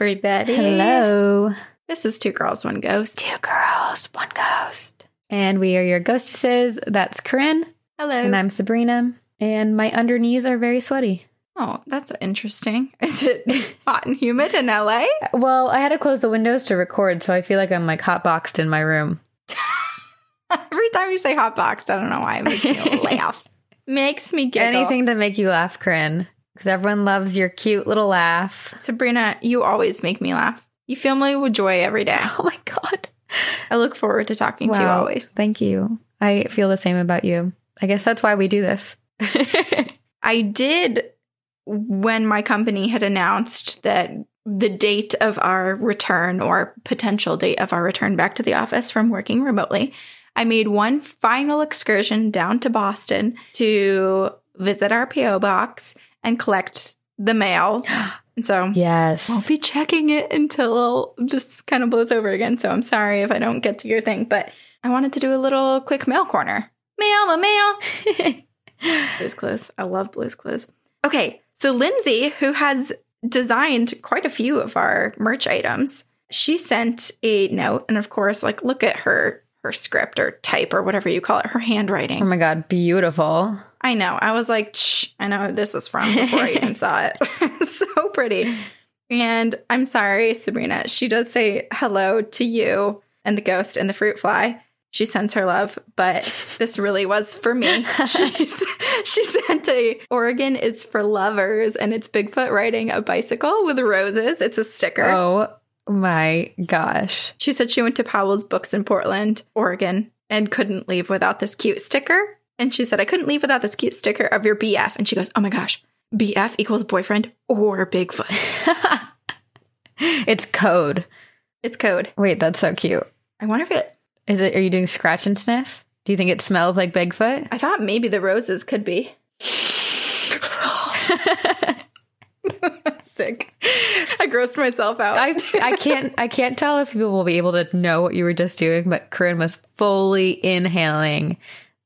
everybody. Hello. This is Two Girls, One Ghost. Two girls, one ghost. And we are your ghostesses. That's Corinne. Hello. And I'm Sabrina. And my underknees are very sweaty. oh, that's interesting. Is it hot and humid in LA? Well, I had to close the windows to record, so I feel like I'm like hot boxed in my room. Every time you say hot boxed, I don't know why it makes me laugh. Makes me giggle. Anything to make you laugh, Corinne. Because everyone loves your cute little laugh. Sabrina, you always make me laugh. You fill me with joy every day. Oh my God. I look forward to talking to you always. Thank you. I feel the same about you. I guess that's why we do this. I did when my company had announced that the date of our return or potential date of our return back to the office from working remotely. I made one final excursion down to Boston to visit our PO box and collect the mail. And so yes. I'll be checking it until this kind of blows over again. So I'm sorry if I don't get to your thing, but I wanted to do a little quick mail corner. Mail, a mail. Blues Clues. I love Blues Clues. Okay, so Lindsay, who has designed quite a few of our merch items, she sent a note, and of course, like look at her her script or type or whatever you call it, her handwriting. Oh my God. Beautiful. I know. I was like, Shh, I know who this is from before I even saw it. so pretty. And I'm sorry, Sabrina. She does say hello to you and the ghost and the fruit fly. She sends her love, but this really was for me. She's, she sent a Oregon is for lovers, and it's Bigfoot riding a bicycle with roses. It's a sticker. Oh my gosh. She said she went to Powell's Books in Portland, Oregon, and couldn't leave without this cute sticker. And she said, I couldn't leave without this cute sticker of your BF. And she goes, Oh my gosh, BF equals boyfriend or Bigfoot. It's code. It's code. Wait, that's so cute. I wonder if it, Is it? Are you doing scratch and sniff? Do you think it smells like Bigfoot? I thought maybe the roses could be. Sick. I grossed myself out. I I can't I can't tell if people will be able to know what you were just doing, but Corinne was fully inhaling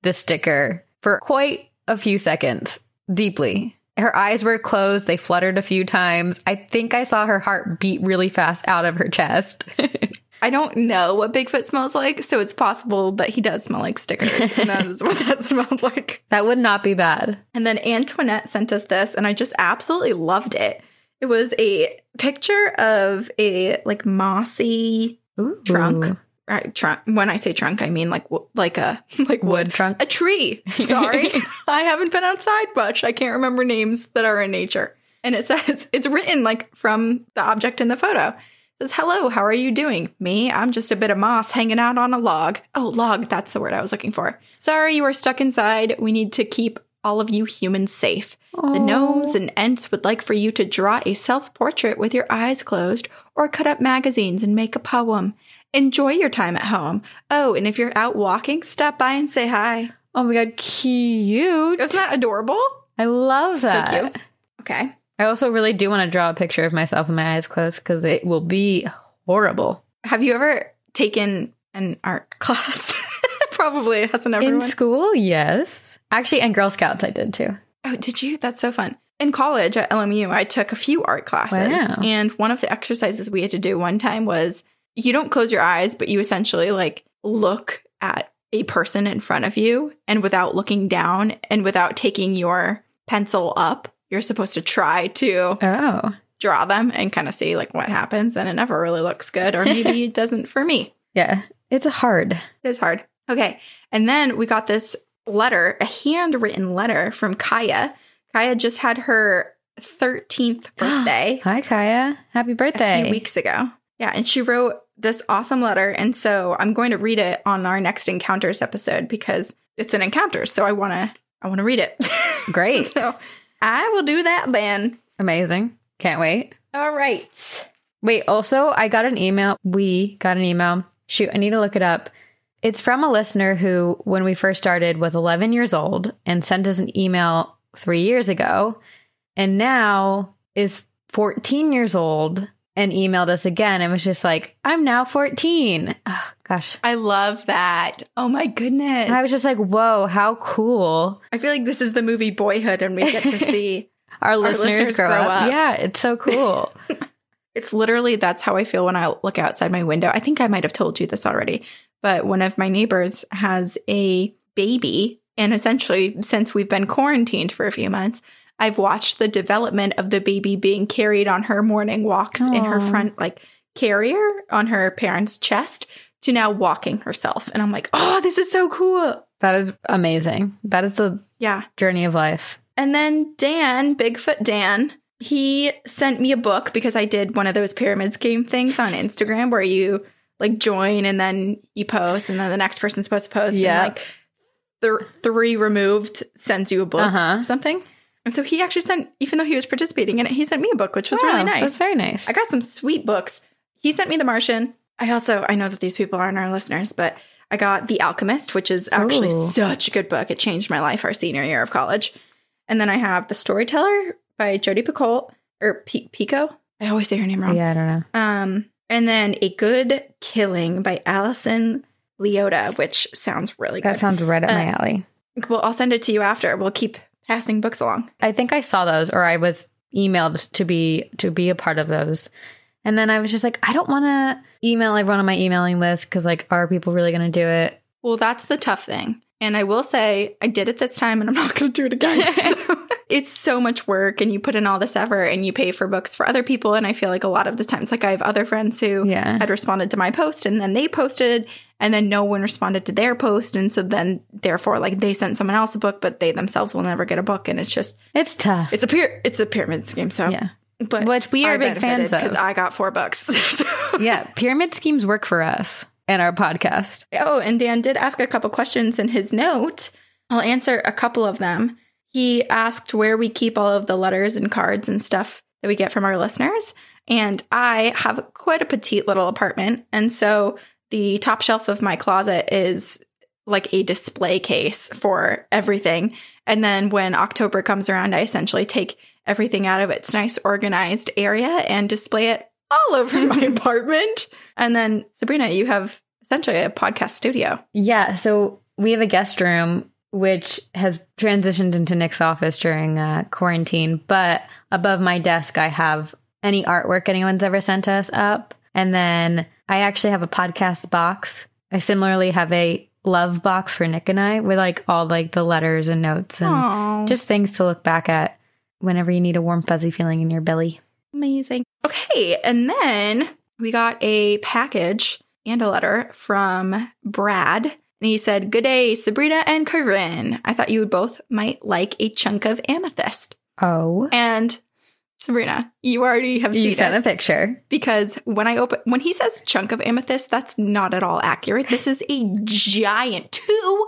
the sticker for quite a few seconds, deeply. Her eyes were closed. They fluttered a few times. I think I saw her heart beat really fast out of her chest. I don't know what Bigfoot smells like, so it's possible that he does smell like stickers. And that is what that smelled like. that would not be bad. And then Antoinette sent us this, and I just absolutely loved it. It was a picture of a like mossy Ooh. trunk. Right, trunk. When I say trunk, I mean like like a like Wood trunk. a tree. Sorry, I haven't been outside much. I can't remember names that are in nature. And it says it's written like from the object in the photo. It says, "Hello, how are you doing? Me, I'm just a bit of moss hanging out on a log. Oh, log. That's the word I was looking for. Sorry, you are stuck inside. We need to keep all of you humans safe. The gnomes and ents would like for you to draw a self portrait with your eyes closed or cut up magazines and make a poem. Enjoy your time at home. Oh, and if you're out walking, stop by and say hi. Oh my god, cute. Isn't that adorable? I love that. So cute. Okay. I also really do want to draw a picture of myself with my eyes closed because it will be horrible. Have you ever taken an art class? Probably hasn't everyone. In school, yes. Actually, and Girl Scouts, I did too. Oh, did you? That's so fun. In college at LMU, I took a few art classes. Wow. And one of the exercises we had to do one time was you don't close your eyes, but you essentially like look at a person in front of you. And without looking down and without taking your pencil up, you're supposed to try to Oh, draw them and kind of see like what happens. And it never really looks good, or maybe it doesn't for me. yeah. It's hard. It is hard. Okay. And then we got this letter, a handwritten letter from Kaya. Kaya just had her 13th birthday Hi, Kaya. Happy a birthday. few weeks ago. Yeah, and she wrote this awesome letter. And so I'm going to read it on our next encounters episode because it's an encounter. So I want to, I want to read it. Great. so I will do that then. Amazing. Can't wait. All right. Wait, also, I got an email. We got an email. Shoot, I need to look it up. It's from a listener who, when we first started, was 11 years old and sent us an email three years ago, and now is 14 years old and emailed us again and was just like, I'm now 14. Oh, gosh. I love that. Oh my goodness. And I was just like, whoa, how cool. I feel like this is the movie Boyhood and we get to see. Our, listeners, listeners grow, grow up. up. Yeah, it's so cool. It's literally that's how I feel when I look outside my window. I think I might have told you this already, but one of my neighbors has a baby. And essentially, since we've been quarantined for a few months, I've watched the development of the baby being carried on her morning walks in her front, like carrier on her parents' chest to now walking herself. And I'm like, oh, this is so cool. that is amazing. That is the Yeah. journey of life. And then Dan, Bigfoot Dan, he sent me a book because I did one of those pyramids game things on Instagram where you like join and then you post and then the next person's supposed to post Yeah. and like th- three removed sends you a book Uh-huh. or something. And so he actually sent, even though he was participating in it, he sent me a book, which was Wow, really nice. That's very nice. I got some sweet books. He sent me The Martian. I also, I know that these people aren't our listeners, but I got The Alchemist, which is actually Ooh. such a good book. It changed my life our senior year of college. And then I have The Storyteller by Jodi Picoult or P- Pico. I always say her name wrong. yeah, I don't know. Um, and then A Good Killing by Allison Leotta, which sounds really good. That sounds right up my Uh, alley. well, I'll send it to you after. We'll keep passing books along. I think I saw those or I was emailed to be to be a part of those. And then I was just like, I don't want to email everyone on my emailing list cuz like are people really going to do it? Well, that's the tough thing. And I will say, I did it this time and I'm not going to do it again. So, it's so much work and you put in all this effort and you pay for books for other people. And I feel like a lot of the times, like I have other friends who Yeah. had responded to my post and then they posted and then no one responded to their post. And so then, therefore, like they sent someone else a book, but they themselves will never get a book. And it's just, It's tough. it's a pyra- it's a pyramid scheme. So, yeah. but Which we are big fans of. because I got four books. yeah, pyramid schemes work for us and our podcast. Oh, and Dan did ask a couple questions in his note. I'll answer a couple of them. He asked where we keep all of the letters and cards and stuff that we get from our listeners. And I have quite a petite little apartment. And so the top shelf of my closet is like a display case for everything. And then when October comes around, I essentially take everything out of its nice organized area and display it all over my apartment. And then Sabrina, you have essentially a podcast studio. Yeah, so we have a guest room which has transitioned into Nick's office during uh, quarantine, but above my desk I have any artwork anyone's ever sent us up. And then I actually have a podcast box. I similarly have a love box for Nick and I with like all like the letters and notes and Aw. just things to look back at whenever you need a warm fuzzy feeling in your belly. Amazing. Okay. And then we got a package and a letter from Brad. And he said, Good day, Sabrina and Corinne. I thought you would both might like a chunk of amethyst. Oh. And Sabrina, you already have You seen sent it a picture. because when I open, when he says chunk of amethyst, that's not at all accurate. This is a giant, two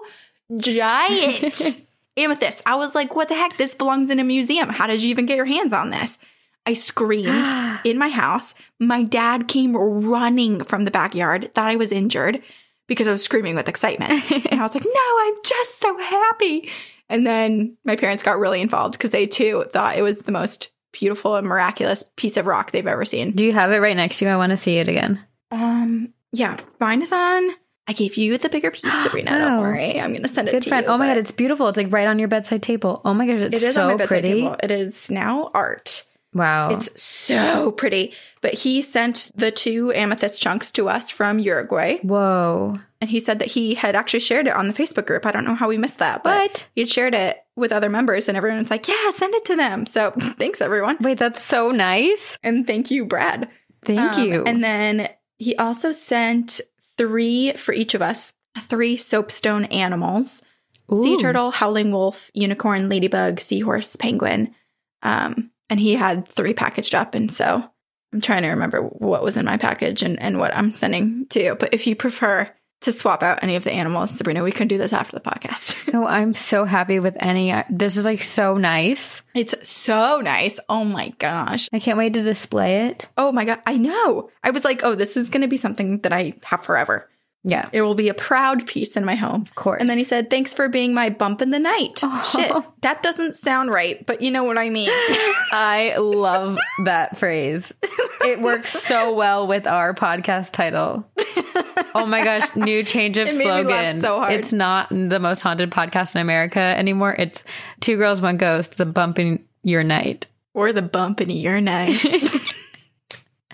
giant amethyst. I was like, what the heck? This belongs in a museum. How did you even get your hands on this? I screamed in my house. My dad came running from the backyard, thought I was injured because I was screaming with excitement. and I was like, no, I'm just so happy. And then my parents got really involved because they too thought it was the most beautiful and miraculous piece of rock they've ever seen. Do you have it right next to you? I want to see it again. Um, yeah, mine is on. I gave you the bigger piece, Sabrina. Oh. Don't worry. I'm going to send it Good to friend. you. Oh my god, it's beautiful. It's like right on your bedside table. Oh my gosh, it's it is so on my bedside pretty. table. It is now art. Wow. It's so pretty. But he sent the two amethyst chunks to us from Uruguay. Whoa. And he said that he had actually shared it on the Facebook group. I don't know how we missed that, but What? he had shared it with other members, and everyone's like, yeah, send it to them. So thanks, everyone. Wait, that's so nice. And thank you, Brad. Thank Um, you. And then he also sent three for each of us, three soapstone animals sea turtle, howling wolf, unicorn, ladybug, seahorse, penguin. Um, and he had three packaged up. And so I'm trying to remember what was in my package and, and what I'm sending to you. But if you prefer to swap out any of the animals, Sabrina, we can do this after the podcast. No, I'm so happy with any. Uh, this is like so nice. it's so nice. Oh my gosh. I can't wait to display it. Oh my God. I know. I was like, oh, this is going to be something that I have forever. Yeah, It will be a proud piece in my home. of course. And then he said, Thanks for being my bump in the night. Oh. Shit, that doesn't sound right, but you know what I mean. I love that phrase. It works so well with our podcast title. Oh my gosh, new change of It made me laugh slogan. so hard. It's not the most haunted podcast in America anymore. It's Two Girls, One Ghost, the bump in your night. or the bump in your night.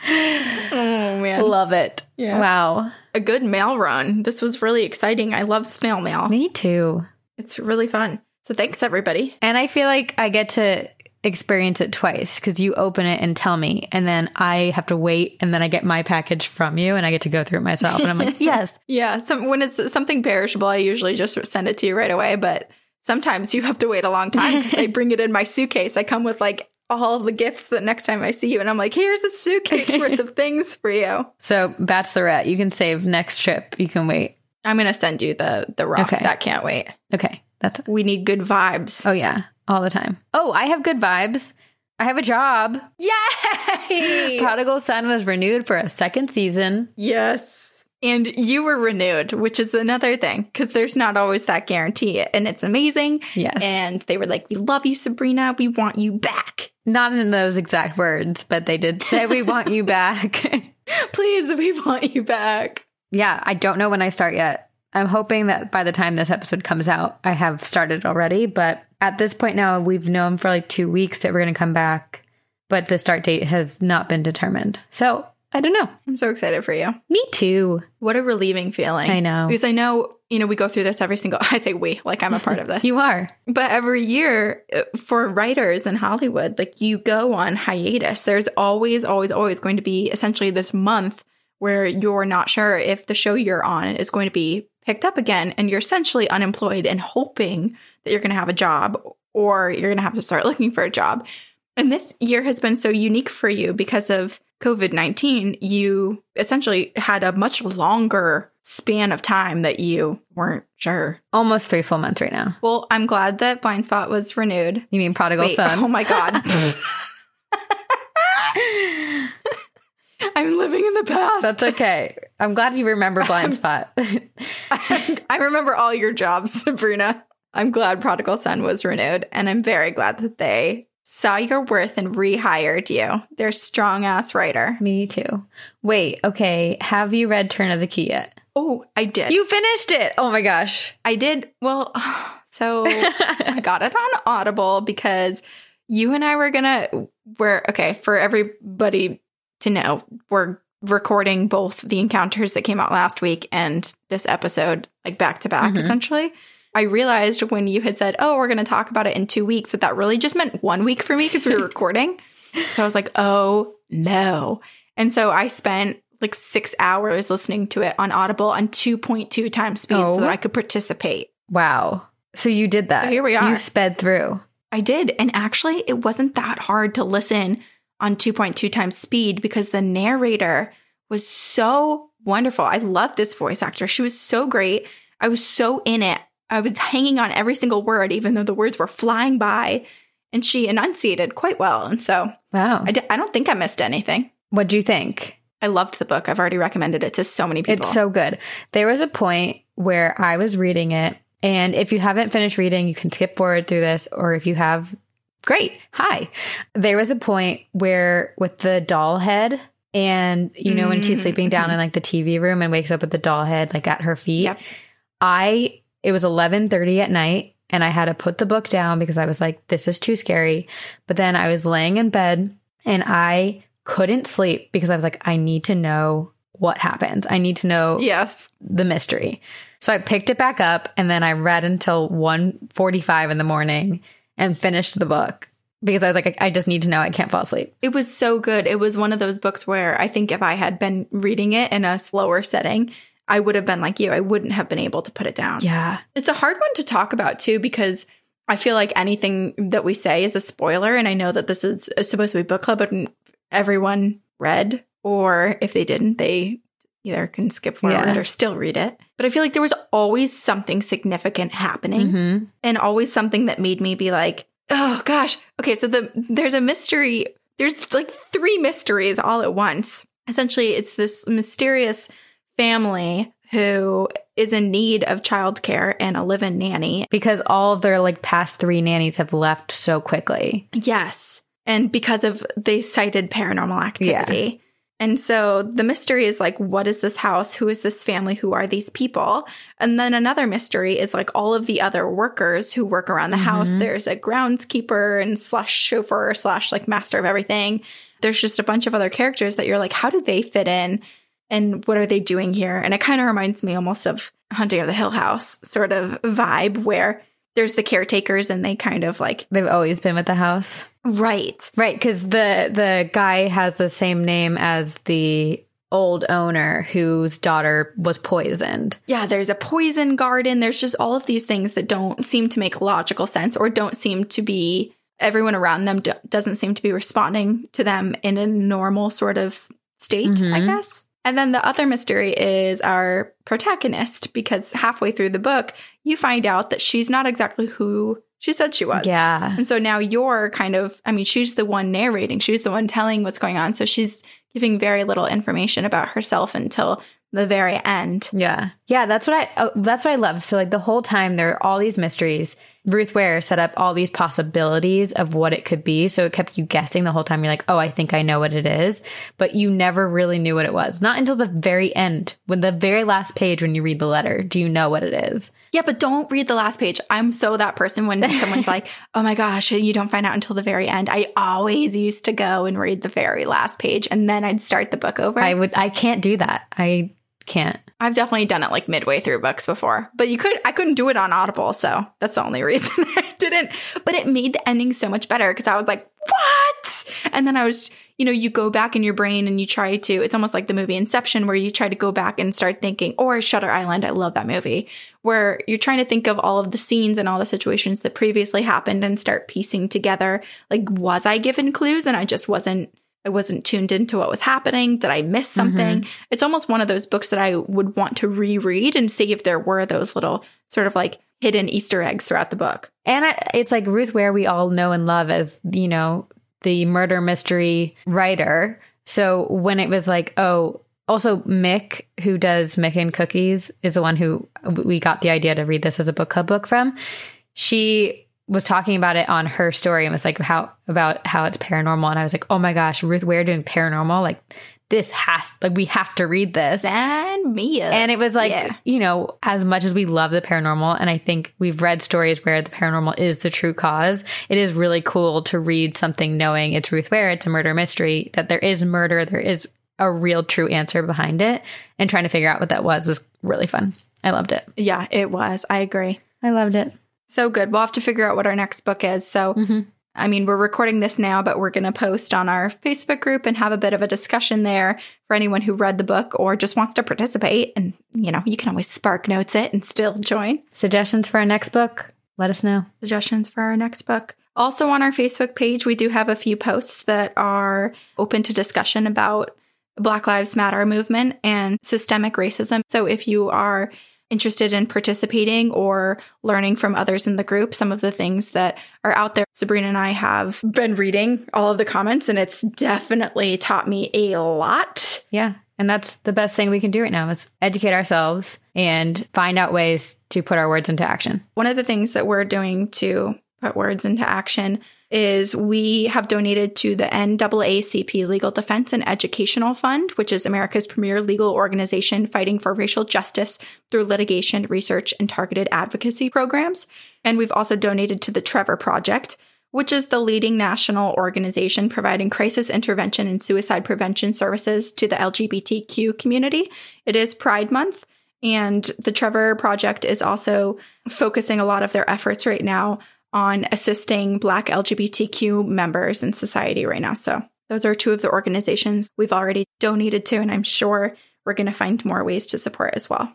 oh, man. Love it. Yeah. Wow. A good mail run. This was really exciting. I love snail mail. Me too. It's really fun. So thanks, everybody. And I feel like I get to experience it twice because you open it and tell me, and then I have to wait, and then I get my package from you, and I get to go through it myself. And I'm like, yes, Yeah, some, when it's something perishable, I usually just send it to you right away. But sometimes you have to wait a long time because I bring it in my suitcase. I come with like all the gifts the next time I see you, and I'm like, here's a suitcase worth of things for you. So, Bachelorette, you can save next trip. You can wait. I'm gonna send you the the rock. Okay. That can't wait. Okay. That's, We need good vibes. oh, yeah, all the time. Oh, I have good vibes. I have a job. Yay! Prodigal Son was renewed for a second season. yes. And you were renewed, which is another thing because there's not always that guarantee. And it's amazing. Yes. And they were like, We love you, Sabrina. We want you back. Not in those exact words, but they did say, We want you back. Please, we want you back. yeah, I don't know when I start yet. I'm hoping that by the time this episode comes out, I have started already. But at this point now, we've known for like two weeks that we're going to come back, but the start date has not been determined. So I don't know. I'm so excited for you. Me too. What a relieving feeling. I know. Because I know, you know, we go through this every single, I say we, like I'm a part of this. You are. But every year uh, for writers in Hollywood, like you go on hiatus. There's always, always, always going to be essentially this month where you're not sure if the show you're on is going to be picked up again and you're essentially unemployed and hoping that you're going to have a job or you're going to have to start looking for a job. And this year has been so unique for you because of COVID 19. You essentially had a much longer span of time that you weren't sure. Almost three full months right now. Well, I'm glad that Blindspot was renewed. You mean Prodigal Wait, Son? oh my God. I'm living in the past. That's okay. I'm glad you remember Blindspot. I remember all your jobs, Sabrina. I'm glad Prodigal Son was renewed, and I'm very glad that they saw your worth and rehired you. They're strong ass writer. Me too. Wait, okay. Have you read Turn of the Key yet? Oh, I did. You finished it. Oh my gosh. I did. Well, so I got it on Audible because you and I were gonna. We're okay for everybody to know. We're recording both the encounters that came out last week and this episode, like back to back, Mhm. essentially. I realized when you had said, "Oh, we're going to talk about it in two weeks," that that really just meant one week for me because we were recording. So I was like, "Oh no!" And so I spent like six hours listening to it on Audible on two point two times speed so Oh. that I could participate. Wow. So you did that. So here we are. You sped through. I did. And actually, it wasn't that hard to listen on 2.2 times speed because the narrator was so wonderful. I love this voice actor. She was so great. I was so in it. I was hanging on every single word, even though the words were flying by. And she enunciated quite well. And so Wow. I d- I don't think I missed anything. What do you think? I loved the book. I've already recommended it to so many people. It's so good. There was a point where I was reading it, and if you haven't finished reading, you can skip forward through this, or if you have, great. Hi. There was a point where with the doll head, and you know, when she's mm. sleeping down in like the TV room and wakes up with the doll head like at her feet, Yep. I it was 11:30 at night and I had to put the book down because I was like this is too scary. But then I was laying in bed and I couldn't sleep because I was like I need to know what happened. I need to know yes. the mystery. So I picked it back up and then I read until 1:45 in the morning and finished the book because I was like I just need to know I can't fall asleep. It was so good. It was one of those books where I think if I had been reading it in a slower setting, I would have been like you. I wouldn't have been able to put it down. Yeah. It's a hard one to talk about too because I feel like anything that we say is a spoiler. And I know that this is supposed to be book club, but everyone read, or if they didn't, they either can skip forward Yeah. or still read it. But I feel like there was always something significant happening hmm and always something that made me be like, oh gosh. Okay, so the there's a mystery. There's like three mysteries all at once. Essentially, it's this mysterious family who is in need of childcare and a live-in nanny. Because all of their like past three nannies have left so quickly. Yes. And because of they cited paranormal activity. And so the mystery is like, what is this house? Who is this family? Who are these people? And then another mystery is like all of the other workers who work around the house. Mm-hmm. There's a groundskeeper and slash chauffeur slash like master of everything. There's just a bunch of other characters that you're like, how do they fit in? And what are they doing here? And it kind of reminds me almost of Haunting of the Hill House sort of vibe where there's the caretakers and they kind of like, They've always been with the house. right. Right, because the the guy has the same name as the old owner whose daughter was poisoned. yeah, there's a poison garden. There's just all of these things that don't seem to make logical sense or don't seem to be, everyone around them do- doesn't seem to be responding to them in a normal sort of state, I mm-hmm. guess. And then the other mystery is our protagonist, because halfway through the book, you find out that she's not exactly who she said she was. Yeah. And so now you're kind of, I mean, she's the one narrating, she's the one telling what's going on. So she's giving very little information about herself until the very end. Yeah. Yeah, that's what I oh, that's what I love. So like the whole time there are all these mysteries. Ruth Ware set up all these possibilities of what it could be. So it kept you guessing the whole time. You're like, oh, I think I know what it is. But you never really knew what it was. Not until the very end, when the very last page when you read the letter, do you know what it is. Yeah, but don't read the last page. I'm so that person when someone's like, oh my gosh, you don't find out until the very end. I always used to go and read the very last page and then I'd start the book over. I would I can't do that. I can't. I've definitely done it like midway through books before, but you could, I couldn't do it on Audible. So that's the only reason I didn't, but it made the ending so much better because I was like, what? And then I was, you know, you go back in your brain and you try to, it's almost like the movie Inception where you try to go back and start thinking, or Shutter Island. I love that movie where you're trying to think of all of the scenes and all the situations that previously happened and start piecing together. Like, was I given clues and I just wasn't I wasn't tuned into what was happening. Did I miss mm-hmm. something? It's almost one of those books that I would want to reread and see if there were those little sort of like hidden Easter eggs throughout the book. And I, it's like Ruth Ware, we all know and love as, you know, the murder mystery writer. So when it was like, oh, also Mick, who does Mick and Cookies, is the one who we got the idea to read this as a book club book from. She was talking about it on her story and was like how about how it's paranormal. And I was like, oh my gosh, Ruth Ware doing paranormal. Like this has like we have to read this. And me up. And it was like, Yeah. you know, as much as we love the paranormal, and I think we've read stories where the paranormal is the true cause, it is really cool to read something knowing it's Ruth Ware, it's a murder mystery, that there is murder, there is a real true answer behind it, and trying to figure out what that was was really fun. I loved it. yeah, it was. I agree. I loved it. So good. We'll have to figure out what our next book is. So, mm-hmm. I mean, we're recording this now, but we're going to post on our Facebook group and have a bit of a discussion there for anyone who read the book or just wants to participate. And, you know, you can always spark notes it and still join. Suggestions for our next book? Let us know. suggestions for our next book. Also, on our Facebook page, we do have a few posts that are open to discussion about Black Lives Matter movement and systemic racism. So, if you are interested in participating or learning from others in the group, some of the things that are out there, Sabrina and I have been reading all of the comments, and it's definitely taught me a lot. Yeah. And that's the best thing we can do right now is educate ourselves and find out ways to put our words into action. One of the things that we're doing to put words into action is we have donated to the NAACP Legal Defense and Educational Fund, which is America's premier legal organization fighting for racial justice through litigation, research, and targeted advocacy programs. And we've also donated to the Trevor Project, which is the leading national organization providing crisis intervention and suicide prevention services to the LGBTQ community. It is Pride Month. And the Trevor Project is also focusing a lot of their efforts right now on assisting Black LGBTQ members in society right now. So those are two of the organizations we've already donated to, and I'm sure we're going to find more ways to support as well.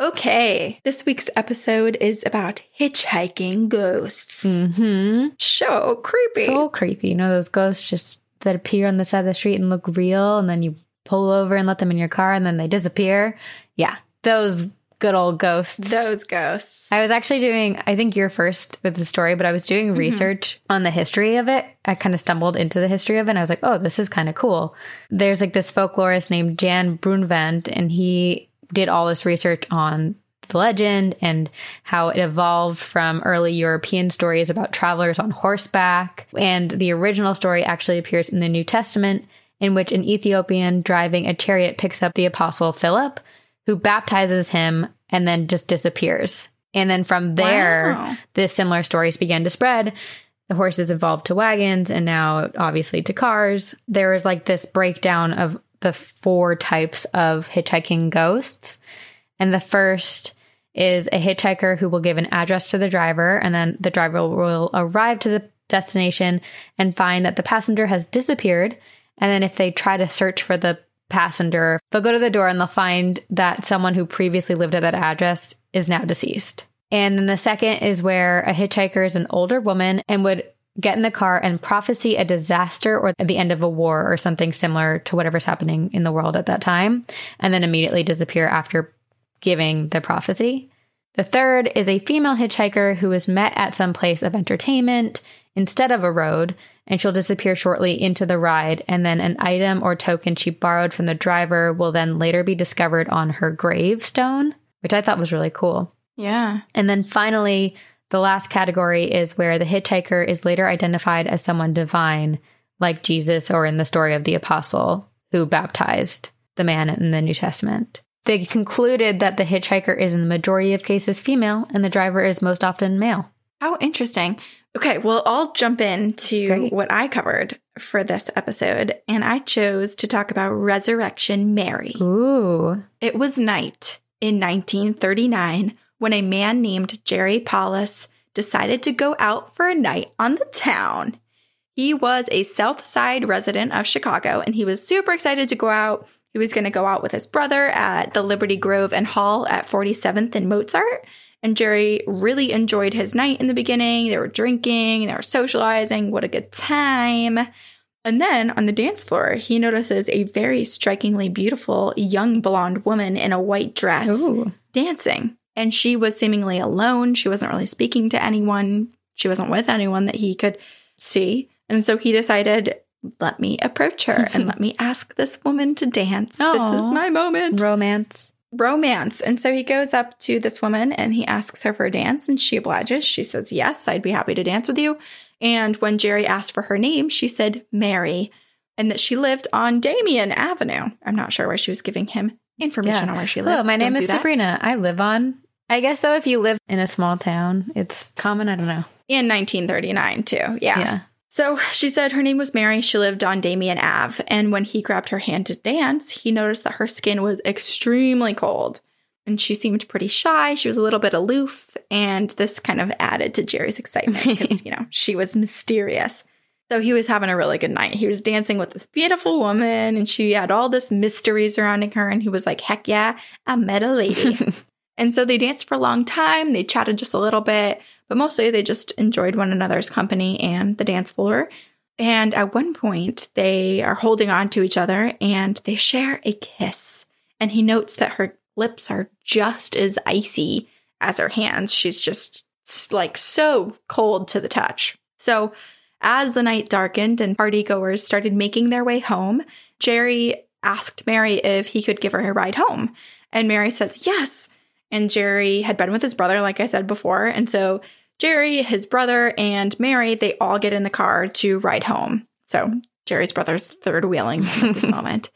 Okay, this week's episode is about hitchhiking ghosts. Mm-hmm. So creepy. So creepy. You know those ghosts just that appear on the side of the street and look real, and then you pull over and let them in your car, and then they disappear. Yeah, those good old ghosts. Those ghosts. I was actually doing, I think you're first with the story, but I was doing research on the history of it. I kind of stumbled into the history of it and I was like, oh, this is kind of cool. There's like this folklorist named Jan Brunvand, and he did all this research on the legend and how it evolved from early European stories about travelers on horseback. And the original story actually appears in the New Testament, in which an Ethiopian driving a chariot picks up the apostle Philip, who baptizes him and then just disappears. And then from there, Wow. the similar stories began to spread. The horses evolved to wagons and now obviously to cars. There is like this breakdown of the four types of hitchhiking ghosts. And the first is a hitchhiker who will give an address to the driver, and then the driver will arrive to the destination and find that the passenger has disappeared. And then if they try to search for the passenger, they'll go to the door and they'll find that someone who previously lived at that address is now deceased. And then the second is where a hitchhiker is an older woman and would get in the car and prophesy a disaster or the end of a war or something similar to whatever's happening in the world at that time, and then immediately disappear after giving the prophecy. The third is a female hitchhiker who is met at some place of entertainment instead of a road, and she'll disappear shortly into the ride, and then an item or token she borrowed from the driver will then later be discovered on her gravestone, which I thought was really cool. Yeah. And then finally, the last category is where the hitchhiker is later identified as someone divine, like Jesus or in the story of the apostle who baptized the man in the New Testament. They concluded that the hitchhiker is in the majority of cases female and the driver is most often male. How interesting. Okay, well, I'll jump into Great. what I covered for this episode, and I chose to talk about Resurrection Mary. Ooh. It was night in 1939 when a man named Jerry Palus decided to go out for a night on the town. He was a South Side resident of Chicago and he was super excited to go out. He was going to go out with his brother at the Liberty Grove and Hall at 47th and Mozart. And Jerry really enjoyed his night in the beginning. They were drinking, they were socializing. What a good time. And then on the dance floor, he notices a very strikingly beautiful young blonde woman in a white dress Ooh. dancing. And she was seemingly alone. She wasn't really speaking to anyone. She wasn't with anyone that he could see. And so he decided, let me approach her and let me ask this woman to dance. This is my moment Romance. romance. And so he goes up to this woman and he asks her for a dance and she obliges. She says, Yes, I'd be happy to dance with you. And when Jerry asked for her name, she said Mary and that she lived on Damen Avenue. I'm not sure why she was giving him information on where she lived. Hello, my Don't name is. Sabrina. I live on. I guess though, if you live in a small town, it's common. I don't know. In 1939, too. Yeah. Yeah. So she said her name was Mary. She lived on Damen Ave. And when he grabbed her hand to dance, he noticed that her skin was extremely cold. And she seemed pretty shy. She was a little bit aloof. And this kind of added to Jerry's excitement because, you know, she was mysterious. So he was having a really good night. He was dancing with this beautiful woman and she had all this mystery surrounding her. And he was like, heck yeah, I met a lady. and so they danced for a long time. They chatted just a little bit, but mostly they just enjoyed one another's company and the dance floor. And at one point, they are holding on to each other and they share a kiss. And he notes that her lips are just as icy as her hands. She's just like so cold to the touch. So as the night darkened and partygoers started making their way home, Jerry asked Mary if he could give her a ride home. And Mary says, yes. And Jerry had been with his brother, like I said before. And so Jerry, his brother, and Mary, they all get in the car to ride home. So Jerry's brother's third wheeling at this moment.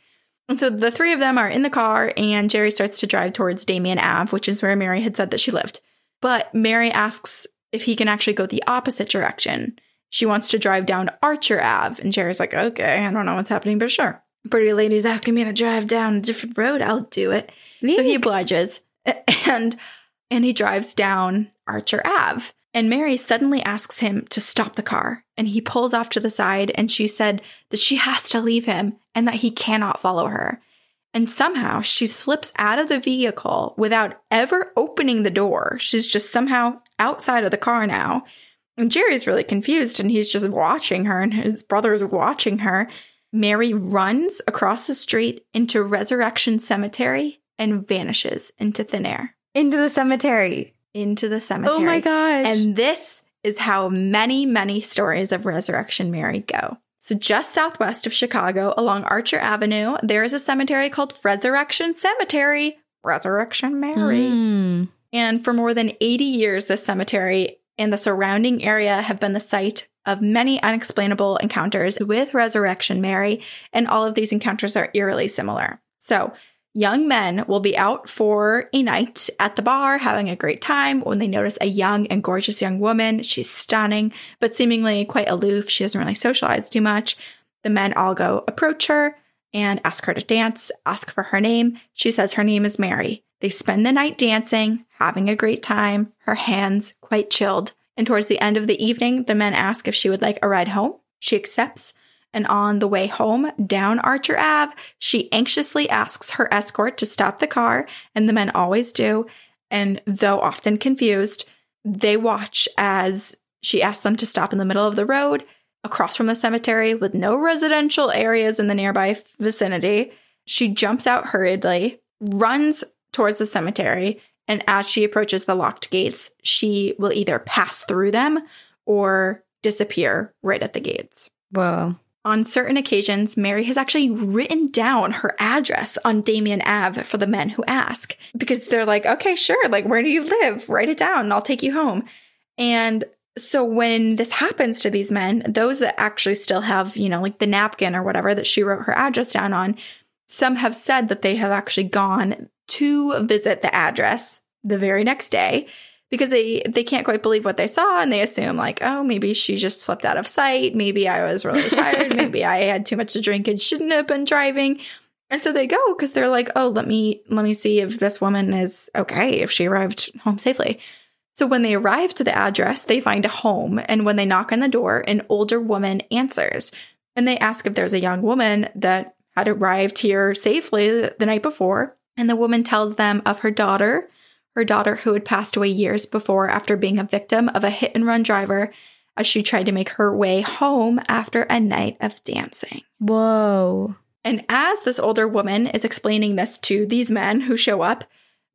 And so the three of them are in the car, and Jerry starts to drive towards Damen Ave, which is where Mary had said that she lived. But Mary asks if he can actually go the opposite direction she wants to drive down Archer Ave. And Jerry's like, okay, I don't know what's happening, but sure. Pretty lady's asking me to drive down a different road. I'll do it. So he obliges and and he drives down Archer Ave. And Mary suddenly asks him to stop the car. And he pulls off to the side and she said that she has to leave him and that he cannot follow her. And somehow she slips out of the vehicle without ever opening the door. She's just somehow outside of the car now. And Jerry's really confused and he's just watching her, and his brother is watching her. Mary runs across the street into Resurrection Cemetery and vanishes into thin air. Into the cemetery. Into the cemetery. Oh my gosh. And this is how many, many stories of Resurrection Mary go. So, just southwest of Chicago, along Archer Avenue, there is a cemetery called Resurrection Cemetery, Resurrection Mary. Mm. And for more than 80 years, this cemetery and the surrounding area have been the site of many unexplainable encounters with Resurrection Mary, and all of these encounters are eerily similar. So, young men will be out for a night at the bar having a great time when they notice a young and gorgeous young woman. She's stunning, but seemingly quite aloof. She doesn't really socialize too much. The men all go approach her and ask her to dance, ask for her name. She says her name is Mary. They spend the night dancing, having a great time, her hands quite chilled. And towards the end of the evening, the men ask if she would like a ride home. She accepts. And on the way home down Archer Ave, she anxiously asks her escort to stop the car, and the men always do. And though often confused, they watch as she asks them to stop in the middle of the road across from the cemetery with no residential areas in the nearby vicinity. She jumps out hurriedly, runs towards the cemetery, and as she approaches the locked gates, she will either pass through them or disappear right at the gates. Whoa. On certain occasions, Mary has actually written down her address on Damen Ave for the men who ask because they're like, okay, sure, like, where do you live? Write it down and I'll take you home. And so when this happens to these men, those that actually still have, you know, like the napkin or whatever that she wrote her address down on, some have said that they have actually gone to visit the address the very next day because they they can't quite believe what they saw and they assume like oh maybe she just slipped out of sight. Maybe i was really tired. Maybe i had too much to drink and shouldn't have been driving. And so they go because they're like oh let me let me see if this woman is okay if she arrived home safely so when they arrive to the address they find a home and when they knock on the door an older woman answers. And they ask if there's a young woman that had arrived here safely the night before and the woman tells them of her daughter, her daughter who had passed away years before after being a victim of a hit and run driver as she tried to make her way home after a night of dancing. Whoa. And as this older woman is explaining this to these men who show up,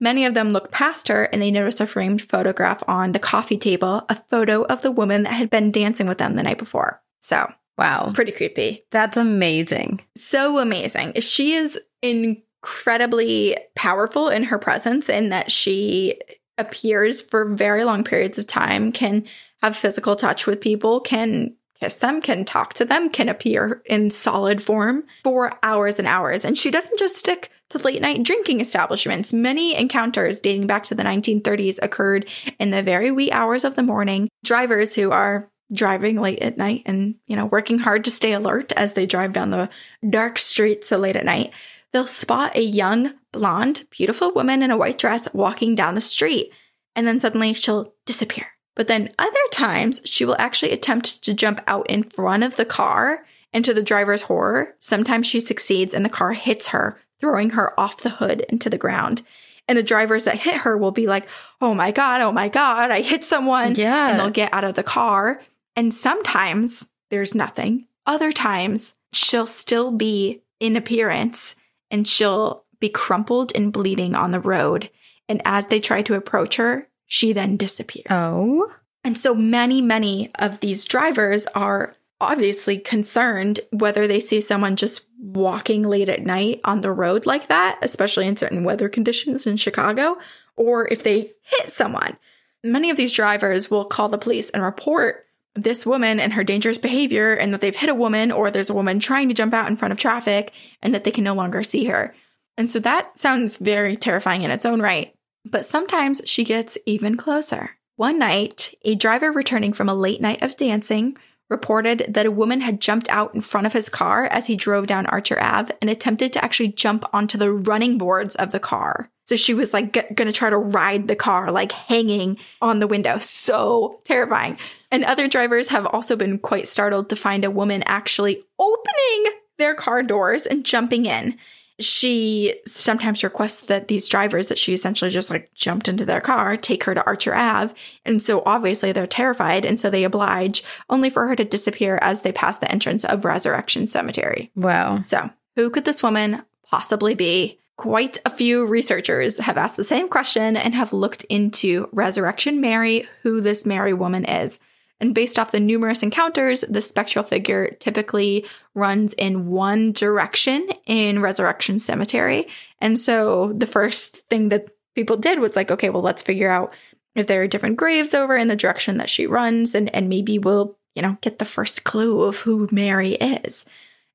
many of them look past her and they notice a framed photograph on the coffee table, a photo of the woman that had been dancing with them the night before. So, Wow. pretty creepy. That's amazing. So amazing. She is in incredibly powerful in her presence in that she appears for very long periods of time, can have physical touch with people, can kiss them, can talk to them, can appear in solid form for hours and hours. And she doesn't just stick to late night drinking establishments. Many encounters dating back to the 1930s occurred in the very wee hours of the morning. Drivers who are driving late at night and, you know, working hard to stay alert as they drive down the dark streets so late at night, they'll spot a young, blonde, beautiful woman in a white dress walking down the street. And then suddenly she'll disappear. But then other times she will actually attempt to jump out in front of the car. And to the driver's horror, sometimes she succeeds and the car hits her, throwing her off the hood into the ground. And the drivers that hit her will be like, Oh my God, oh my God, I hit someone. Yeah. And they'll get out of the car. And sometimes there's nothing. Other times she'll still be in appearance and she'll be crumpled and bleeding on the road. And as they try to approach her, she then disappears. Oh. And so many, many of these drivers are obviously concerned whether they see someone just walking late at night on the road like that, especially in certain weather conditions in Chicago, or if they hit someone. Many of these drivers will call the police and report this woman and her dangerous behavior and that they've hit a woman or there's a woman trying to jump out in front of traffic and that they can no longer see her. And so that sounds very terrifying in its own right. But sometimes she gets even closer. One night, a driver returning from a late night of dancing reported that a woman had jumped out in front of his car as he drove down Archer Ave and attempted to actually jump onto the running boards of the car. So she was like g- gonna try to ride the car, like hanging on the window. So terrifying. And other drivers have also been quite startled to find a woman actually opening their car doors and jumping in she sometimes requests that these drivers that she essentially just like jumped into their car take her to Archer Ave. And so obviously they're terrified. And so they oblige only for her to disappear as they pass the entrance of Resurrection Cemetery. Wow. So who could this woman possibly be? Quite a few researchers have asked the same question and have looked into Resurrection Mary, who this Mary woman is. And based off the numerous encounters, the spectral figure typically runs in one direction in Resurrection Cemetery. And so the first thing that people did was like, okay, well, let's figure out if there are different graves over in the direction that she runs, and, and maybe we'll, you know, get the first clue of who Mary is.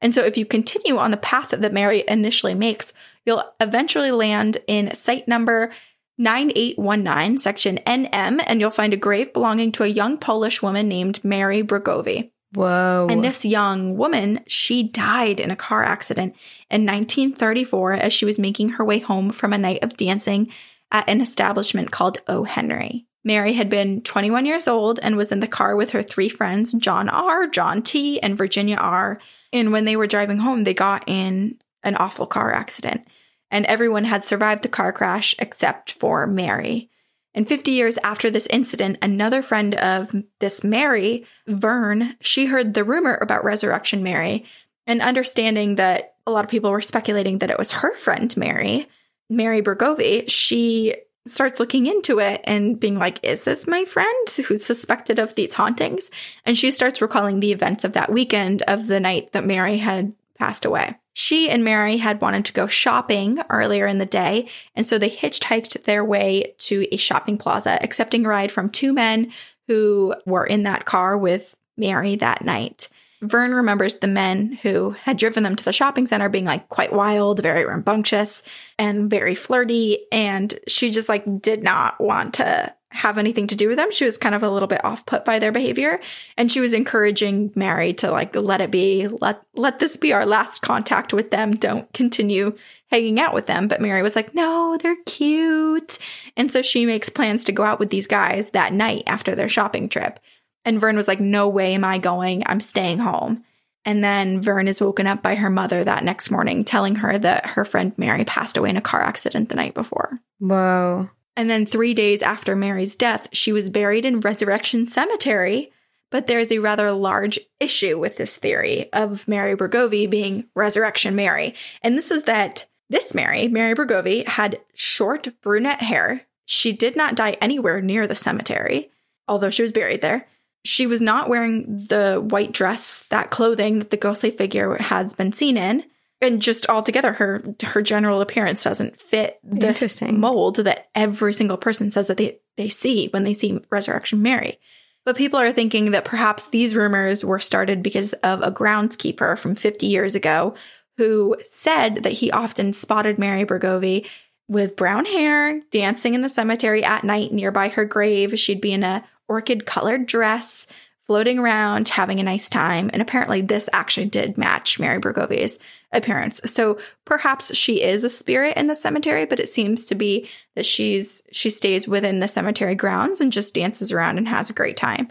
And so if you continue on the path that Mary initially makes, you'll eventually land in site number 9819, section NM, and you'll find a grave belonging to a young Polish woman named Mary Bregovy. Whoa. And this young woman, she died in a car accident in 1934 as she was making her way home from a night of dancing at an establishment called O. Henry. Mary had been 21 years old and was in the car with her three friends, John R., John T., and Virginia R. And when they were driving home, they got in an awful car accident and everyone had survived the car crash except for Mary. And 50 years after this incident, another friend of this Mary, Vern, she heard the rumor about Resurrection Mary and understanding that a lot of people were speculating that it was her friend Mary, Mary Bergovi, she starts looking into it and being like, is this my friend who's suspected of these hauntings? And she starts recalling the events of that weekend of the night that Mary had passed away. She and Mary had wanted to go shopping earlier in the day, and so they hitchhiked their way to a shopping plaza, accepting a ride from two men who were in that car with Mary that night. Vern remembers the men who had driven them to the shopping center being like quite wild, very rambunctious, and very flirty. And she just like did not want to have anything to do with them. She was kind of a little bit off put by their behavior. And she was encouraging Mary to like, let it be, let, let this be our last contact with them. Don't continue hanging out with them. But Mary was like, no, they're cute. And so she makes plans to go out with these guys that night after their shopping trip. And Vern was like, no way am I going. I'm staying home. And then Vern is woken up by her mother that next morning, telling her that her friend Mary passed away in a car accident the night before. Whoa. And then three days after Mary's death, she was buried in Resurrection Cemetery. But there's a rather large issue with this theory of Mary Bergovi being Resurrection Mary. And this is that this Mary, Mary Bergovi, had short brunette hair. She did not die anywhere near the cemetery, although she was buried there. She was not wearing the white dress, that clothing that the ghostly figure has been seen in and just altogether her her general appearance doesn't fit the mold that every single person says that they they see when they see resurrection mary. But people are thinking that perhaps these rumors were started because of a groundskeeper from 50 years ago who said that he often spotted mary bergovi with brown hair dancing in the cemetery at night nearby her grave. She'd be in a orchid colored dress floating around, having a nice time. And apparently, this actually did match Mary Burgovier's appearance. So perhaps she is a spirit in the cemetery, but it seems to be that she's she stays within the cemetery grounds and just dances around and has a great time.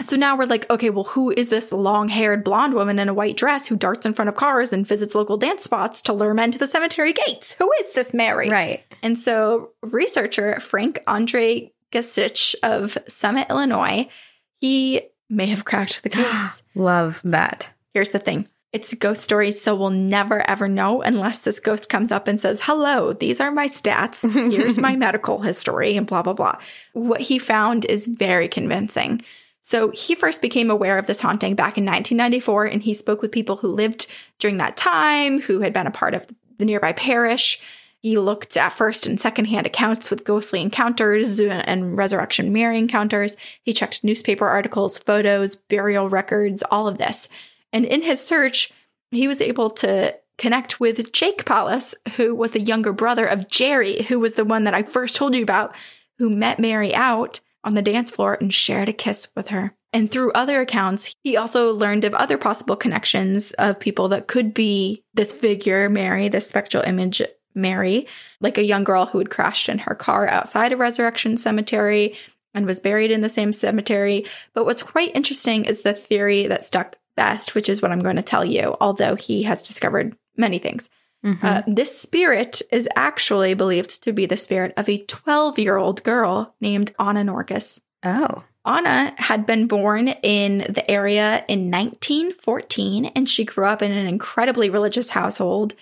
So now we're like, okay, well, who is this long haired blonde woman in a white dress who darts in front of cars and visits local dance spots to lure men to the cemetery gates? Who is this Mary? Right. And so researcher Frank Andre Gasich of Summit, Illinois, he may have cracked the case. Love that. Here's the thing. It's a ghost story, so we'll never ever know unless this ghost comes up and says, Hello, these are my stats. Here's my medical history, and blah, blah, blah. What he found is very convincing. So he first became aware of this haunting back in 1994, and he spoke with people who lived during that time, who had been a part of the nearby parish. He looked at first and secondhand accounts with ghostly encounters and resurrection Mary encounters. He checked newspaper articles, photos, burial records, all of this. And in his search, he was able to connect with Jake Palus, who was the younger brother of Jerry, who was the one that I first told you about, who met Mary out on the dance floor and shared a kiss with her. And through other accounts, he also learned of other possible connections of people that could be this figure, Mary, this spectral image, Mary, like a young girl who had crashed in her car outside a Resurrection Cemetery and was buried in the same cemetery. But what's quite interesting is the theory that stuck best, which is what I'm going to tell you, although he has discovered many things. Mm-hmm. Uh, this spirit is actually believed to be the spirit of a 12 year old girl named Anna Norkus. Oh. Anna had been born in the area in 1914 and she grew up in an incredibly religious household.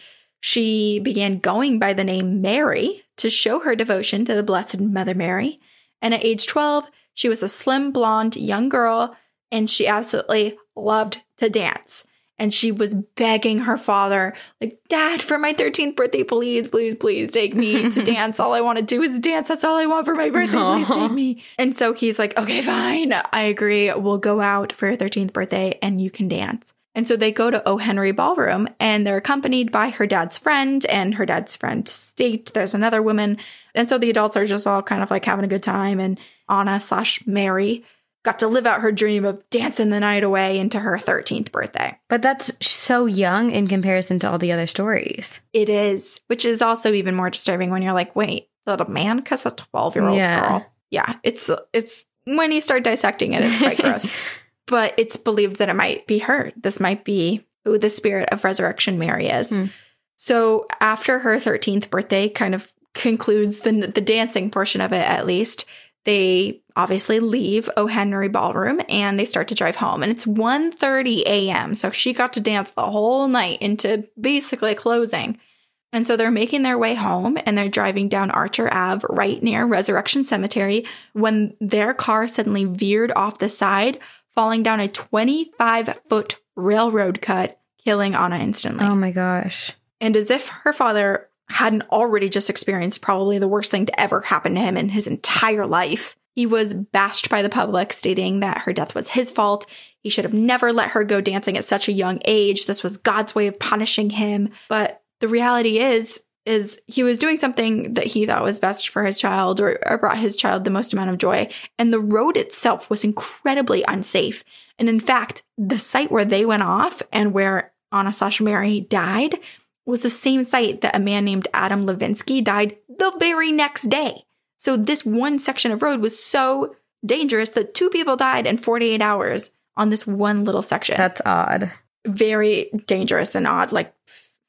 She began going by the name Mary to show her devotion to the Blessed Mother Mary. And at age 12, she was a slim, blonde young girl and she absolutely loved to dance and she was begging her father, like, Dad, for my 13th birthday, please, please, please take me to dance. All I want to do is dance. That's all I want for my birthday. Please take me. And so he's like, okay, fine. I agree. We'll go out for your 13th birthday and you can dance. And so they go to O. Henry Ballroom and they're accompanied by her dad's friend and her dad's friend State. There's another woman. And so the adults are just all kind of like having a good time. And Anna slash Mary got to live out her dream of dancing the night away into her 13th birthday. But that's so young in comparison to all the other stories. It is, which is also even more disturbing when you're like, wait, little man kiss a 12 year old Yeah. girl. Yeah, it's it's when you start dissecting it, it's quite gross. But it's believed that it might be her. This might be who the spirit of resurrection Mary is. Hmm. So after her 13th birthday kind of concludes the the dancing portion of it at least, they obviously leave O. Henry Ballroom and they start to drive home. And it's 1.30 a.m. So she got to dance the whole night into basically closing. And so they're making their way home and they're driving down Archer Ave right near Resurrection Cemetery when their car suddenly veered off the side, falling down a 25 foot railroad cut, killing Anna instantly. Oh my gosh. And as if her father hadn't already just experienced probably the worst thing to ever happen to him in his entire life, he was bashed by the public, stating that her death was his fault. He should have never let her go dancing at such a young age. This was God's way of punishing him. But the reality is, is he was doing something that he thought was best for his child or, or brought his child the most amount of joy. And the road itself was incredibly unsafe. And in fact, the site where they went off and where Anna slash Mary died was the same site that a man named Adam Levinsky died the very next day. So this one section of road was so dangerous that two people died in 48 hours on this one little section. That's odd. Very dangerous and odd. Like,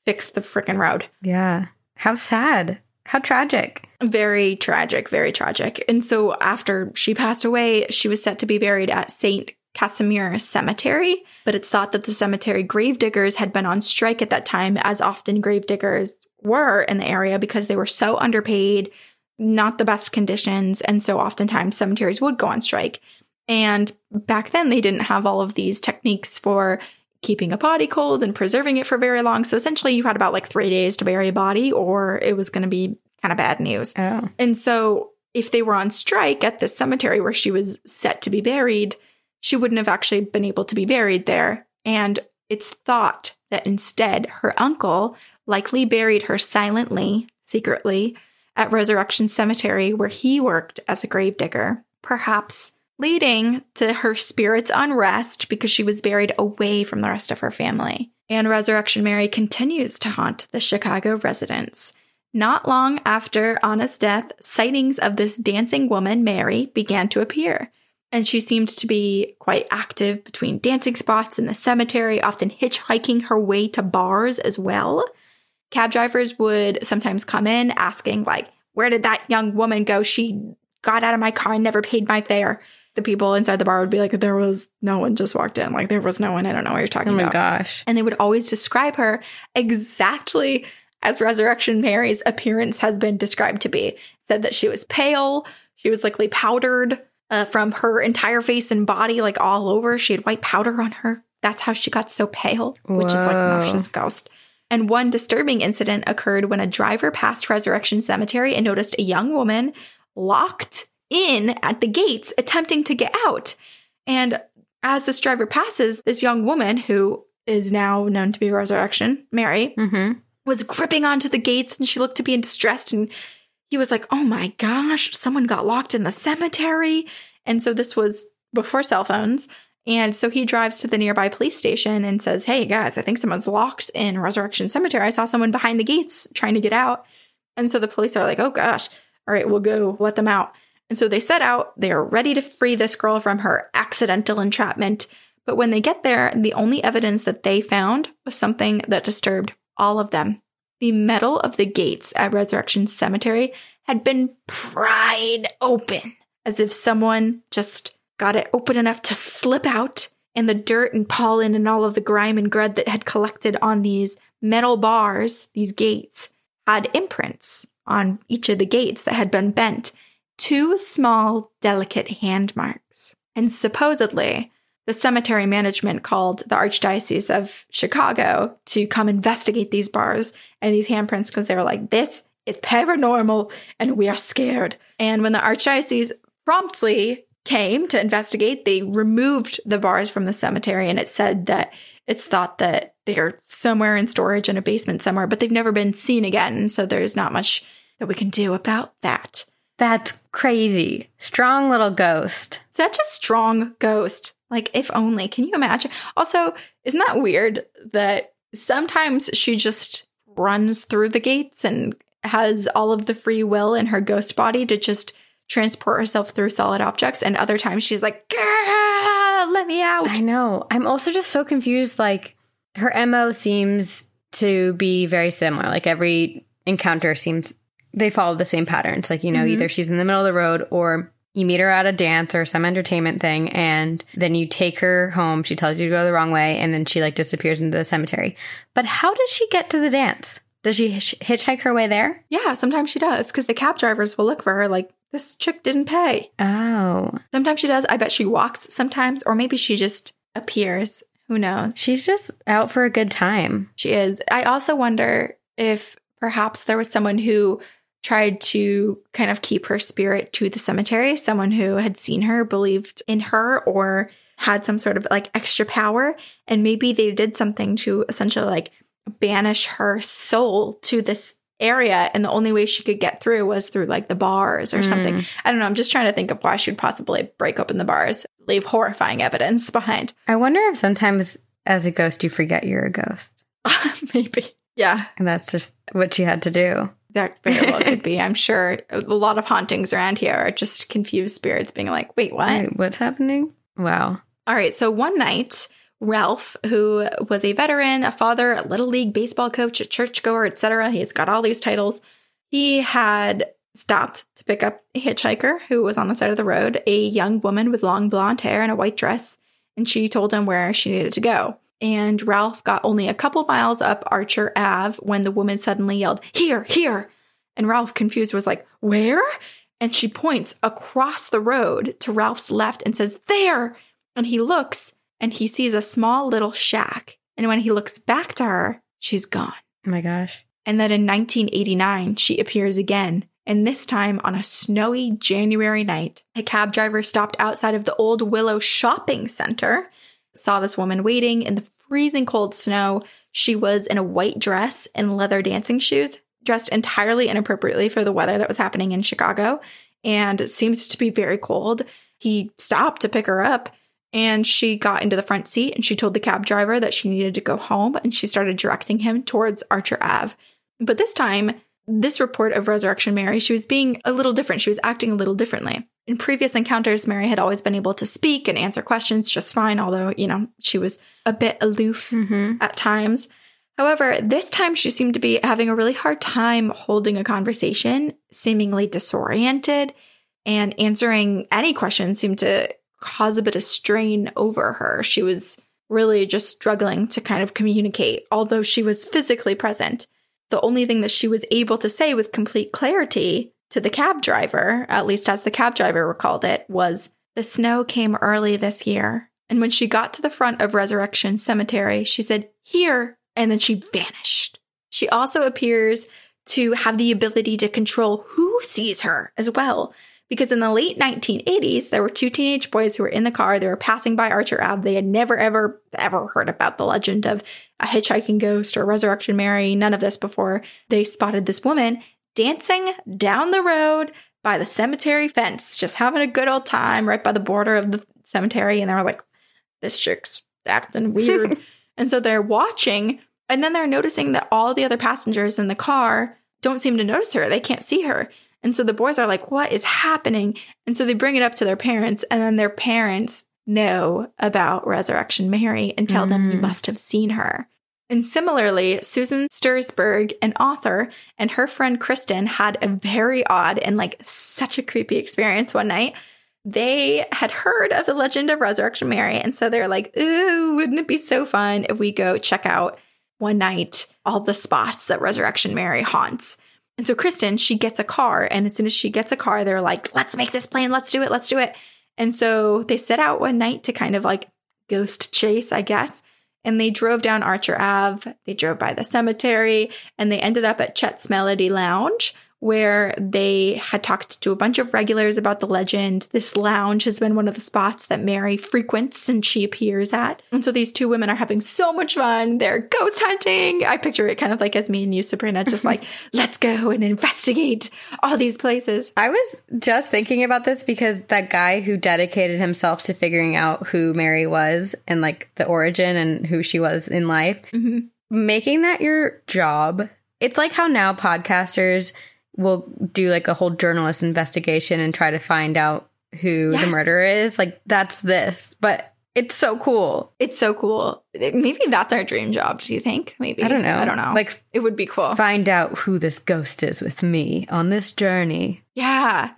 fix the freaking road. Yeah. How sad. How tragic. Very tragic, very tragic. And so after she passed away, she was set to be buried at St. Casimir Cemetery, but it's thought that the cemetery gravediggers had been on strike at that time, as often gravediggers were in the area because they were so underpaid, not the best conditions, and so oftentimes cemeteries would go on strike. And back then, they didn't have all of these techniques for keeping a body cold and preserving it for very long. So essentially, you had about like three days to bury a body, or it was going to be kind of bad news. Oh. And so, if they were on strike at the cemetery where she was set to be buried, she wouldn't have actually been able to be buried there. And it's thought that instead, her uncle likely buried her silently, secretly, at Resurrection Cemetery, where he worked as a gravedigger. Perhaps leading to her spirit's unrest because she was buried away from the rest of her family. And Resurrection Mary continues to haunt the Chicago residents. Not long after Anna's death, sightings of this dancing woman, Mary, began to appear. And she seemed to be quite active between dancing spots in the cemetery, often hitchhiking her way to bars as well. Cab drivers would sometimes come in asking, like, where did that young woman go? She got out of my car and never paid my fare. The people inside the bar would be like, there was no one just walked in. Like, there was no one. I don't know what you're talking about. Oh my about. gosh. And they would always describe her exactly as Resurrection Mary's appearance has been described to be. Said that she was pale, she was likely powdered uh, from her entire face and body, like all over. She had white powder on her. That's how she got so pale, which is like. Moshe's ghost. And one disturbing incident occurred when a driver passed Resurrection Cemetery and noticed a young woman locked in at the gates, attempting to get out. And as this driver passes, this young woman, who is now known to be Resurrection Mary, Mm-hmm. was gripping onto the gates and she looked to be in distress. And he was like, Oh my gosh, someone got locked in the cemetery. And so this was before cell phones. And so he drives to the nearby police station and says, Hey guys, I think someone's locked in Resurrection Cemetery. I saw someone behind the gates trying to get out. And so the police are like, Oh gosh, all right, we'll go let them out. And so they set out. They are ready to free this girl from her accidental entrapment. But when they get there, the only evidence that they found was something that disturbed all of them. The metal of the gates at Resurrection Cemetery had been pried open as if someone just got it open enough to slip out, and the dirt and pollen and all of the grime and grud that had collected on these metal bars, these gates, had imprints on each of the gates that had been bent. Two small, delicate hand marks. And supposedly, the cemetery management called the Archdiocese of Chicago to come investigate these bars and these handprints because they were like, this is paranormal and we are scared. And when the Archdiocese promptly came to investigate, they removed the bars from the cemetery and it said that it's thought that they're somewhere in storage in a basement somewhere, but they've never been seen again. So there's not much that we can do about that. That's crazy. Strong little ghost. Such a strong ghost. Like, if only. Can you imagine? Also, isn't that weird that sometimes she just runs through the gates and has all of the free will in her ghost body to just transport herself through solid objects, and other times she's like, let me out. I know. I'm also just so confused. Like, her MO seems to be very similar. Like, every encounter seems, they follow the same patterns. Like, you know, Mhm. either she's in the middle of the road or you meet her at a dance or some entertainment thing and then you take her home. She tells you to go the wrong way and then she like disappears into the cemetery. But how does she get to the dance? Does she hitch- hitchhike her way there? Yeah, sometimes she does because the cab drivers will look for her like, this chick didn't pay. Oh, Sometimes she does. I bet she walks sometimes, or maybe she just appears. Who knows? she's just out for a good time. She is. I also wonder if perhaps there was someone who tried to kind of keep her spirit to the cemetery, someone who had seen her, believed in her, or had some sort of like extra power. And maybe they did something to essentially like banish her soul to this area. And the only way she could get through was through like the bars or something. Mm. I don't know. I'm just trying to think of why she'd possibly break open the bars, leave horrifying evidence behind. I wonder if sometimes as a ghost you forget you're a ghost. maybe. Yeah. And that's just what she had to do. That very well could be. I'm sure a lot of hauntings around here are just confused spirits being like, wait, what? Wait, what's happening? Wow. All right. So one night, Ralph, who was a veteran, a father, a little league baseball coach, a churchgoer, etc., he's got all these titles. He had stopped to pick up a hitchhiker who was on the side of the road, a young woman with long blonde hair and a white dress, and she told him where she needed to go. And Ralph got only a couple miles up Archer Ave when the woman suddenly yelled, Here, here. And Ralph, confused, was like, Where? And she points across the road to Ralph's left and says, There. And he looks and he sees a small little shack. And when he looks back to her, she's gone. Oh my gosh. And then in 1989, she appears again. And this time on a snowy January night, a cab driver stopped outside of the Old Willow Shopping Center, saw this woman waiting in the freezing cold snow. She was in a white dress and leather dancing shoes, dressed entirely inappropriately for the weather that was happening in Chicago, and seems to be very cold. he stopped to pick her up and she got into the front seat and she told the cab driver that she needed to go home and she started directing him towards Archer Ave. But this time, this report of Resurrection Mary, she was being a little different. She was acting a little differently. In previous encounters, Mary had always been able to speak and answer questions just fine, although, you know, she was a bit aloof mm-hmm. at times. However, this time she seemed to be having a really hard time holding a conversation, seemingly disoriented, and answering any questions seemed to cause a bit of strain over her. She was really just struggling to kind of communicate, although she was physically present. The only thing that she was able to say with complete clarity to the cab driver, at least as the cab driver recalled it, was the snow came early this year. And when she got to the front of Resurrection Cemetery, she said, Here, and then she vanished. She also appears to have the ability to control who sees her as well. Because in the late 1980s, there were two teenage boys who were in the car. They were passing by Archer Ave. They had never, ever, ever heard about the legend of a hitchhiking ghost or Resurrection Mary. None of this before they spotted this woman dancing down the road by the cemetery fence, just having a good old time right by the border of the cemetery. And they're like, this chick's acting weird. and so they're watching, and then they're noticing that all the other passengers in the car don't seem to notice her. They can't see her. And so the boys are like, what is happening? And so they bring it up to their parents, and then their parents know about Resurrection Mary and tell them, you mm. must have seen her. And similarly, Susan Stursberg, an author, and her friend Kristen had a very odd and like such a creepy experience one night. They had heard of the legend of Resurrection Mary. And so they're like, ooh, wouldn't it be so fun if we go check out one night all the spots that Resurrection Mary haunts? And so Kristen, she gets a car. And as soon as she gets a car, they're like, let's make this plan. Let's do it. Let's do it. And so they set out one night to kind of like ghost chase, I guess. And they drove down Archer Ave. They drove by the cemetery and they ended up at Chet's Melody Lounge, where they had talked to a bunch of regulars about the legend. This lounge has been one of the spots that Mary frequents and she appears at. And so these two women are having so much fun. They're ghost hunting. I picture it kind of like as me and you, Sabrina, just like, let's go and investigate all these places. I was just thinking about this because that guy who dedicated himself to figuring out who Mary was and like the origin and who she was in life, mm-hmm. making that your job, it's like how now podcasters will do like a whole journalist investigation and try to find out who the murderer is. Like that's this, but it's so cool. It's so cool. Maybe that's our dream job. Do you think? Maybe. I don't know. I don't know. Like- it would be cool. Find out who this ghost is with me on this journey. Yeah.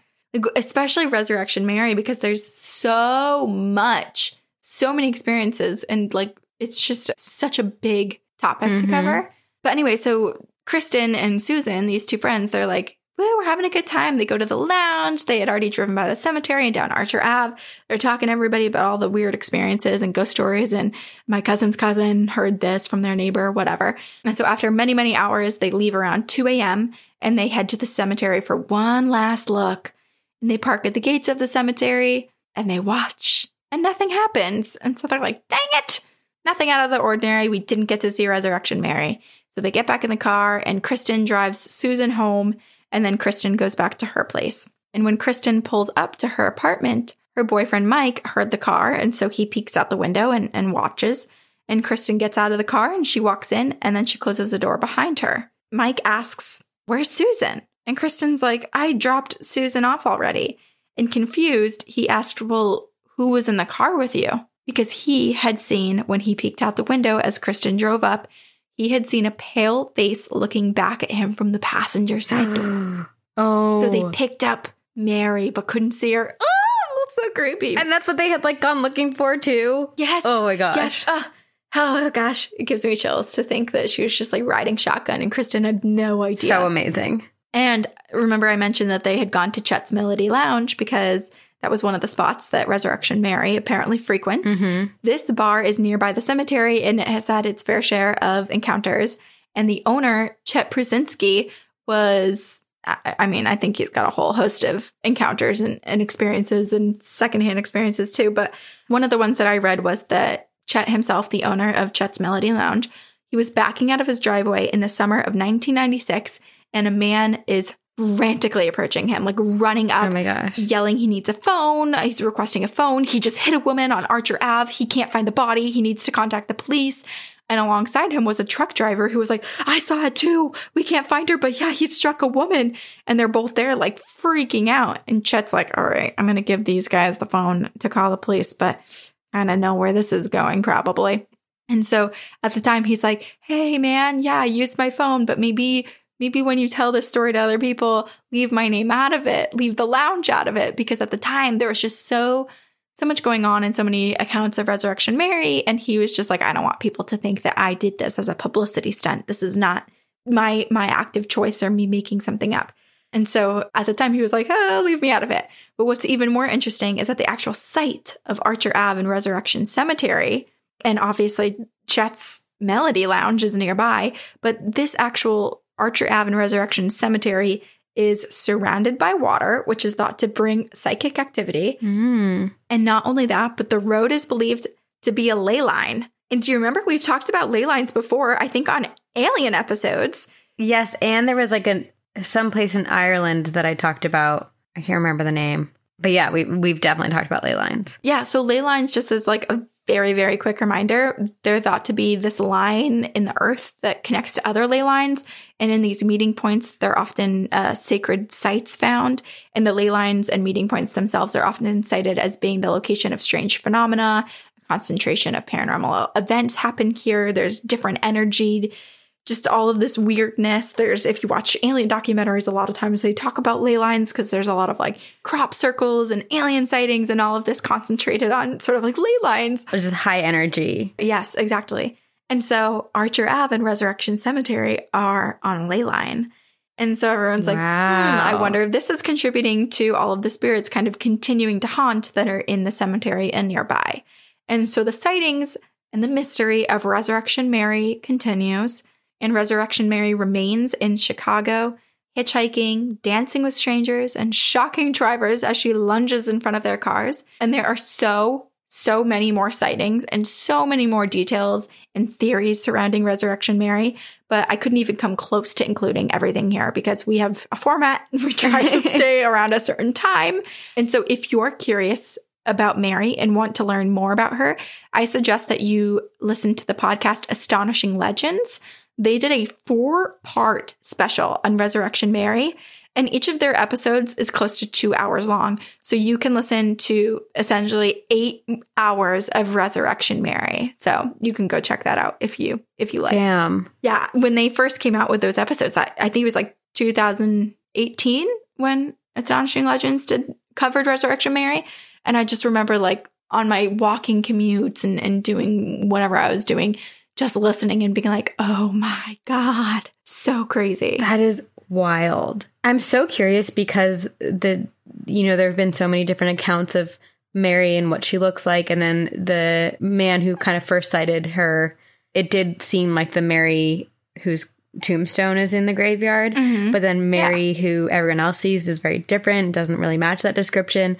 Especially Resurrection Mary, because there's so much, so many experiences, and like it's just such a big topic to Mhm. cover. But anyway, so Kristen and Susan, these two friends, they're like, well, we're having a good time. They go to the lounge. They had already driven by the cemetery and down Archer Ave. They're talking to everybody about all the weird experiences and ghost stories. And my cousin's cousin heard this from their neighbor, whatever. And so after many, many hours, they leave around 2 a.m. and they head to the cemetery for one last look. And they park at the gates of the cemetery and they watch and nothing happens. And so they're like, dang it, nothing out of the ordinary. We didn't get to see Resurrection Mary. So they get back in the car and Kristen drives Susan home and then Kristen goes back to her place. And when Kristen pulls up to her apartment, her boyfriend Mike heard the car and so he peeks out the window and, and watches. And Kristen gets out of the car and she walks in and then she closes the door behind her. Mike asks, Where's Susan? And Kristen's like, I dropped Susan off already. And confused, he asked, Well, who was in the car with you? Because he had seen when he peeked out the window as Kristen drove up, he had seen a pale face looking back at him from the passenger side door. Oh. So they picked up Mary but couldn't see her. Oh, so creepy. and that's what they had like gone looking for too. yes. Oh my gosh. Yes. Ah. Oh gosh, it gives me chills to think that she was just like riding shotgun and Kristen had no idea. So amazing. And remember, I mentioned that they had gone to Chet's Melody Lounge because that was one of the spots that Resurrection Mary apparently frequents. Mm-hmm. This bar is nearby the cemetery and it has had its fair share of encounters. And the owner, Chet Prusinski, was, I I mean, I think he's got a whole host of encounters and, and experiences and secondhand experiences too. But one of the ones that I read was that Chet himself, the owner of Chet's Melody Lounge, he was backing out of his driveway in the summer of 1996 and a man is frantically approaching him, like running up, Oh my gosh. yelling he needs a phone. He's requesting a phone. He just hit a woman on Archer Ave. He can't find the body. He needs to contact the police. And alongside him was a truck driver who was like, I saw it too. We can't find her, but yeah, he struck a woman. And they're both there like freaking out. And Chet's like, all right, I'm going to give these guys the phone to call the police, but I don't know where this is going probably. And so at the time he's like, Hey man, yeah, I used my phone, but maybe, maybe when you tell this story to other people, leave my name out of it, leave the lounge out of it. Because at the time there was just so, so much going on and so many accounts of Resurrection Mary. And he was just like, I don't want people to think that I did this as a publicity stunt. This is not my, my active choice or me making something up. And so at the time he was like, oh, leave me out of it. But what's even more interesting is that the actual site of Archer Ave and Resurrection Cemetery, and obviously Chet's Melody Lounge is nearby, but this actual Archer Ave and Resurrection Cemetery is surrounded by water, which is thought to bring psychic activity. Mm. And not only that, but the road is believed to be a ley line. And do you remember we've talked about ley lines before, I think on alien episodes? Yes, and there was like a some place in Ireland that I talked about. I can't remember the name. But yeah, we we've definitely talked about ley lines. Yeah, so ley lines, just is like a very, very quick reminder, they're thought to be this line in the earth that connects to other ley lines. And in these meeting points, they're often uh, sacred sites found. And the ley lines and meeting points themselves are often cited as being the location of strange phenomena, concentration of paranormal events happen here. There's different energy just all of this weirdness. There's, if you watch alien documentaries, a lot of times they talk about ley lines because there's a lot of like crop circles and alien sightings and all of this concentrated on sort of like ley lines. There's just high energy. Yes, exactly. And so Archer Ave and Resurrection Cemetery are on a ley line. And so everyone's like, hmm, I wonder if this is contributing to all of the spirits kind of continuing to haunt that are in the cemetery and nearby. And so the sightings and the mystery of Resurrection Mary continues. And Resurrection Mary remains in Chicago, hitchhiking, dancing with strangers, and shocking drivers as she lunges in front of their cars. And there are so, so many more sightings and so many more details and theories surrounding Resurrection Mary. But I couldn't even come close to including everything here because we have a format. We try to stay around a certain time. And so if you're curious about Mary and want to learn more about her, I suggest that you listen to the podcast Astonishing Legends. They did a four part special on Resurrection Mary, and each of their episodes is close to two hours long. So you can listen to essentially eight hours of Resurrection Mary. So you can go check that out if you if you like. Damn. Yeah, when they first came out with those episodes, I, I think it was like 2018 when Astonishing Legends did covered Resurrection Mary, and I just remember like on my walking commutes and and doing whatever I was doing, just listening and being like, "Oh my god, so crazy!" That is wild. I'm so curious because the you know there have been so many different accounts of Mary and what she looks like and then the man who kind of first sighted her it did seem like the Mary whose tombstone is in the graveyard mm-hmm. but then Mary who everyone else sees is very different doesn't really match that description.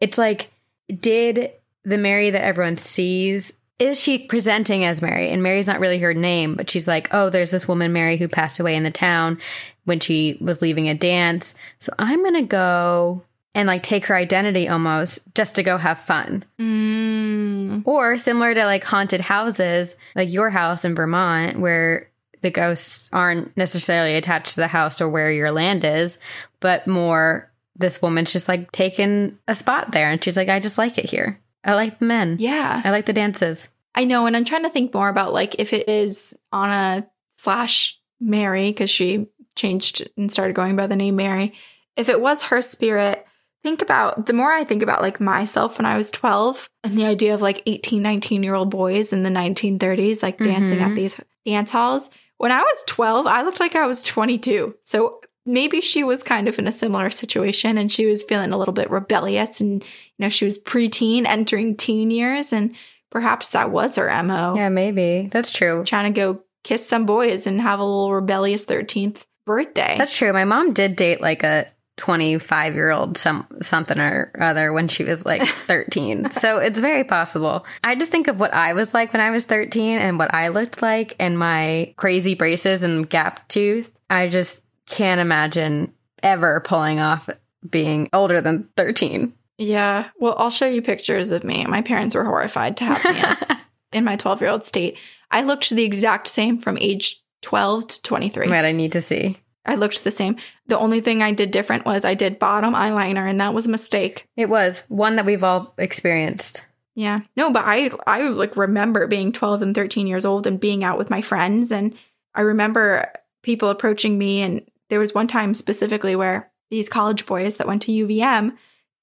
It's like did the Mary that everyone sees is she presenting as Mary? And Mary's not really her name, but she's like, oh, there's this woman, Mary, who passed away in the town when she was leaving a dance. So I'm going to go and like take her identity almost just to go have fun. Mm. Or similar to like haunted houses, like your house in Vermont, where the ghosts aren't necessarily attached to the house or where your land is, but more this woman's just like taking a spot there. And she's like, I just like it here. I like the men. Yeah, I like the dances. I know, and I'm trying to think more about like if it is Anna slash Mary because she changed and started going by the name Mary. If it was her spirit, think about the more I think about like myself when I was 12 and the idea of like 18, 19 year old boys in the 1930s like dancing at mm-hmm. these dance halls. When I was 12, I looked like I was 22. So maybe she was kind of in a similar situation and she was feeling a little bit rebellious and you know she was preteen entering teen years and perhaps that was her mo Yeah, maybe. That's true. trying to go kiss some boys and have a little rebellious 13th birthday That's true. My mom did date like a 25 year old some something or other when she was like 13. so it's very possible. I just think of what I was like when I was 13 and what I looked like and my crazy braces and gap tooth. I just can't imagine ever pulling off being older than 13. Yeah. Well, I'll show you pictures of me. My parents were horrified to have me as in my 12 year old state. I looked the exact same from age 12 to 23. Right, I need to see. I looked the same. The only thing I did different was I did bottom eyeliner, and that was a mistake. It was one that we've all experienced. Yeah. No, but I I like remember being 12 and 13 years old and being out with my friends and I remember people approaching me and there was one time specifically where these college boys that went to UVM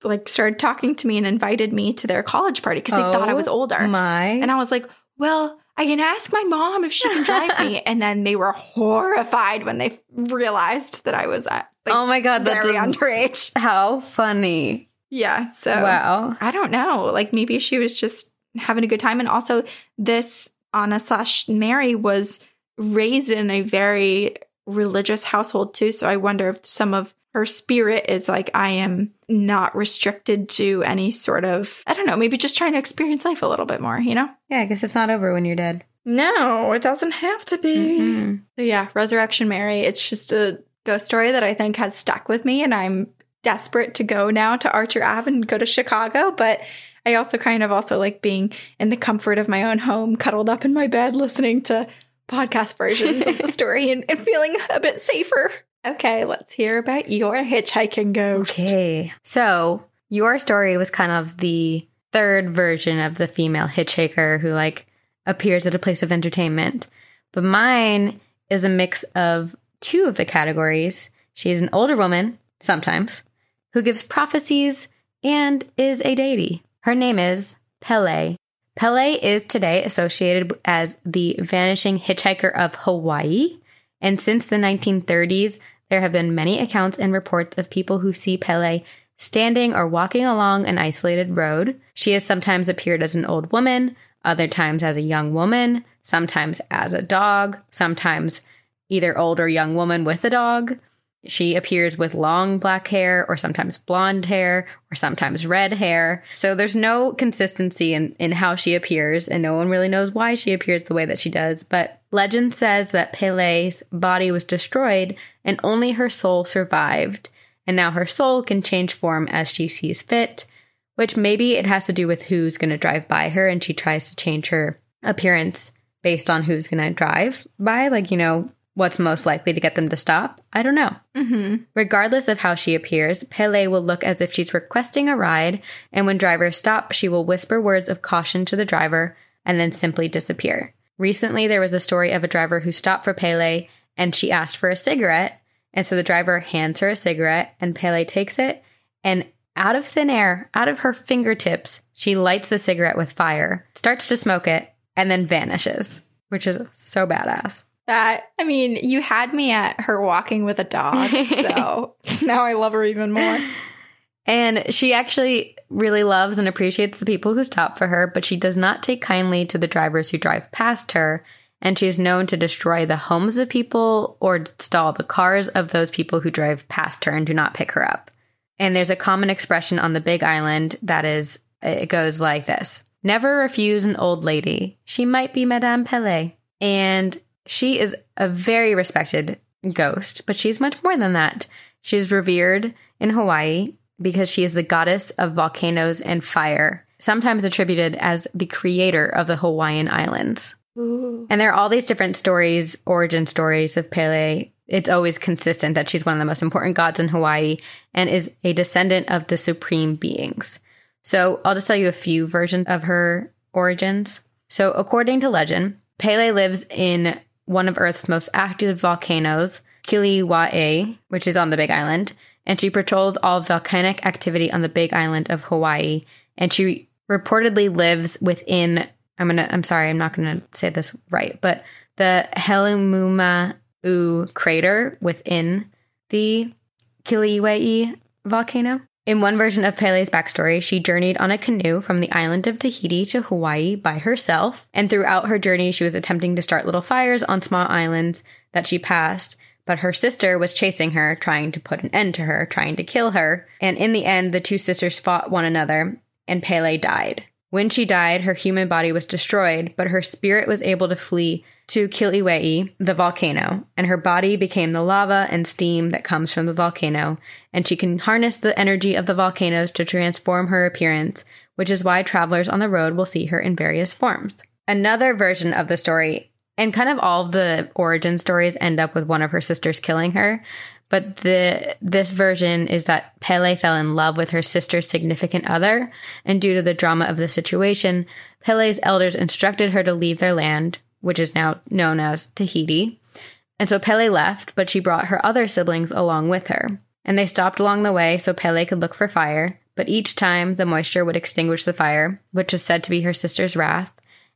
like started talking to me and invited me to their college party because they thought I was Oh older. My. And I was like, "Well, I can ask my mom if she can drive me." and then they were horrified when they realized that I was uh, like, oh my God, that's very a- underage. how funny. Yeah, so Wow. I don't know. Like maybe she was just having a good time. And also, this Anna slash Mary was raised in a very religious household too. So I wonder if some of her spirit is like, I am not restricted to any sort of, I don't know, maybe just trying to experience life a little bit more, you know? Yeah, I guess it's not over when you're dead. No, it doesn't have to be. Mhm. So yeah, Resurrection Mary, it's just a ghost story that I think has stuck with me and I'm desperate to go now to Archer Ave and go to Chicago, but I also kind of also like being in the comfort of my own home, cuddled up in my bed, listening to podcast versions of the story and, and feeling a bit safer. Okay, let's hear about your hitchhiking ghost. Okay. So your story was kind of the third version of the female hitchhiker who like appears at a place of entertainment. But mine is a mix of two of the categories. She is an older woman, sometimes, who gives prophecies and is a deity. Her name is Pele. Pele is today associated as the vanishing hitchhiker of Hawaii. And since the 1930s, there have been many accounts and reports of people who see Pele standing or walking along an isolated road. She has sometimes appeared as an old woman, other times as a young woman, sometimes as a dog, sometimes either old or young woman with a dog. She appears with long black hair or sometimes blonde hair or sometimes red hair. So there's no consistency in, in how she appears and no one really knows why she appears the way that she does. But legend says that Pele's body was destroyed and only her soul survived. And now her soul can change form as she sees fit, which maybe it has to do with who's going to drive by her and she tries to change her appearance based on who's going to drive by. Like, you know, what's most likely to get them to stop? I don't know. Mm-hmm. Regardless of how she appears, Pele will look as if she's requesting a ride, and when drivers stop, she will whisper words of caution to the driver and then simply disappear. Recently, there was a story of a driver who stopped for Pele and she asked for a cigarette, and so the driver hands her a cigarette, and Pele takes it, and out of thin air, out of her fingertips, she lights the cigarette with fire, starts to smoke it, and then vanishes, which is so badass. That, I mean, you had me at her walking with a dog, so now I love her even more. And she actually really loves and appreciates the people who stop for her, but she does not take kindly to the drivers who drive past her. And she is known to destroy the homes of people or stall the cars of those people who drive past her and do not pick her up. And there's a common expression on the Big Island that is, it goes like this Never refuse an old lady. She might be Madame Pele. And she is a very respected ghost, but she's much more than that. She's revered in Hawaii because she is the goddess of volcanoes and fire, sometimes attributed as the creator of the Hawaiian Islands. Ooh. And there are all these different stories, origin stories of Pele. It's always consistent that she's one of the most important gods in Hawaii and is a descendant of the supreme beings. So I'll just tell you a few versions of her origins. So according to legend, Pele lives in one of Earth's most active volcanoes, Kilauea, which is on the Big Island, and she patrols all volcanic activity on the Big Island of Hawaii. And she reportedly lives within I'm gonna I'm sorry, I'm not gonna say this right, but the Helumuma'u crater within the Kilauea volcano. In one version of Pele's backstory, she journeyed on a canoe from the island of Tahiti to Hawaii by herself, and throughout her journey, she was attempting to start little fires on small islands that she passed. But her sister was chasing her, trying to put an end to her, trying to kill her. And in the end, the two sisters fought one another, and Pele died. When she died, her human body was destroyed, but her spirit was able to flee to Kilauea, the volcano, and her body became the lava and steam that comes from the volcano, and she can harness the energy of the volcanoes to transform her appearance, which is why travelers on the road will see her in various forms. Another version of the story, and kind of all the origin stories end up with one of her sisters killing her, but the this version is that Pele fell in love with her sister's significant other, and due to the drama of the situation, Pele's elders instructed her to leave their land, which is now known as Tahiti. And so Pele left, but she brought her other siblings along with her. And they stopped along the way so Pele could look for fire, but each time the moisture would extinguish the fire, which was said to be her sister's wrath.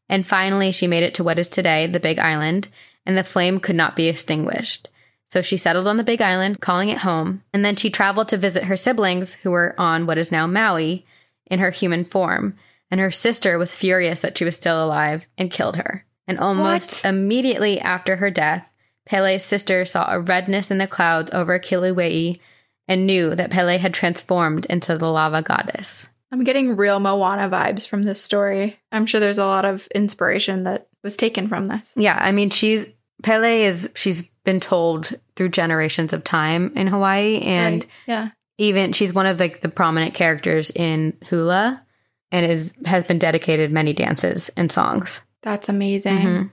And finally, she made it to what is today the Big Island, and the flame could not be extinguished. So she settled on the Big Island, calling it home, and then she traveled to visit her siblings who were on what is now Maui in her human form. And her sister was furious that she was still alive and killed her. And almost What? immediately after her death, Pele's sister saw a redness in the clouds over Kilauea and knew that Pele had transformed into the lava goddess. I'm getting real Moana vibes from this story. I'm sure there's a lot of inspiration that was taken from this. Yeah, I mean she's Pele is she's been told through generations of time in Hawaii and Right. yeah. even she's one of like the prominent characters in hula and is has been dedicated many dances and songs That's amazing. Mhm.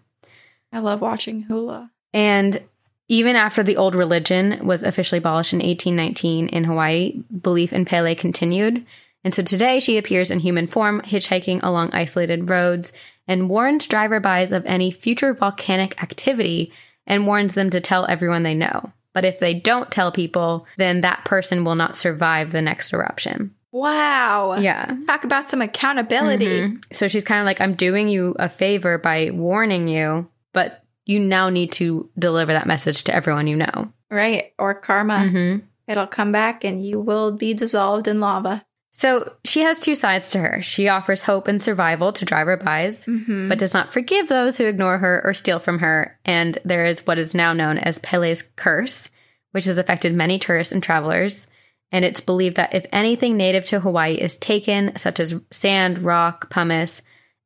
I love watching hula. and even after the old religion was officially abolished in 1819 in hawaii belief in pele continued and so today she appears in human form hitchhiking along isolated roads and warns driver-bys of any future volcanic activity and warns them to tell everyone they know but if they don't tell people then that person will not survive the next eruption Wow. yeah Talk about some accountability. Mhm. So she's kind of like, I'm doing you a favor by warning you, but you now need to deliver that message to everyone you know. Right. Or karma. Mhm. It'll come back and you will be dissolved in lava. So she has two sides to her. She offers hope and survival to driver bys, Mm-hmm. but does not forgive those who ignore her or steal from her. And there is what is now known as Pele's curse, which has affected many tourists and travelers. And it's believed that if anything native to Hawaii is taken, such as sand, rock, pumice,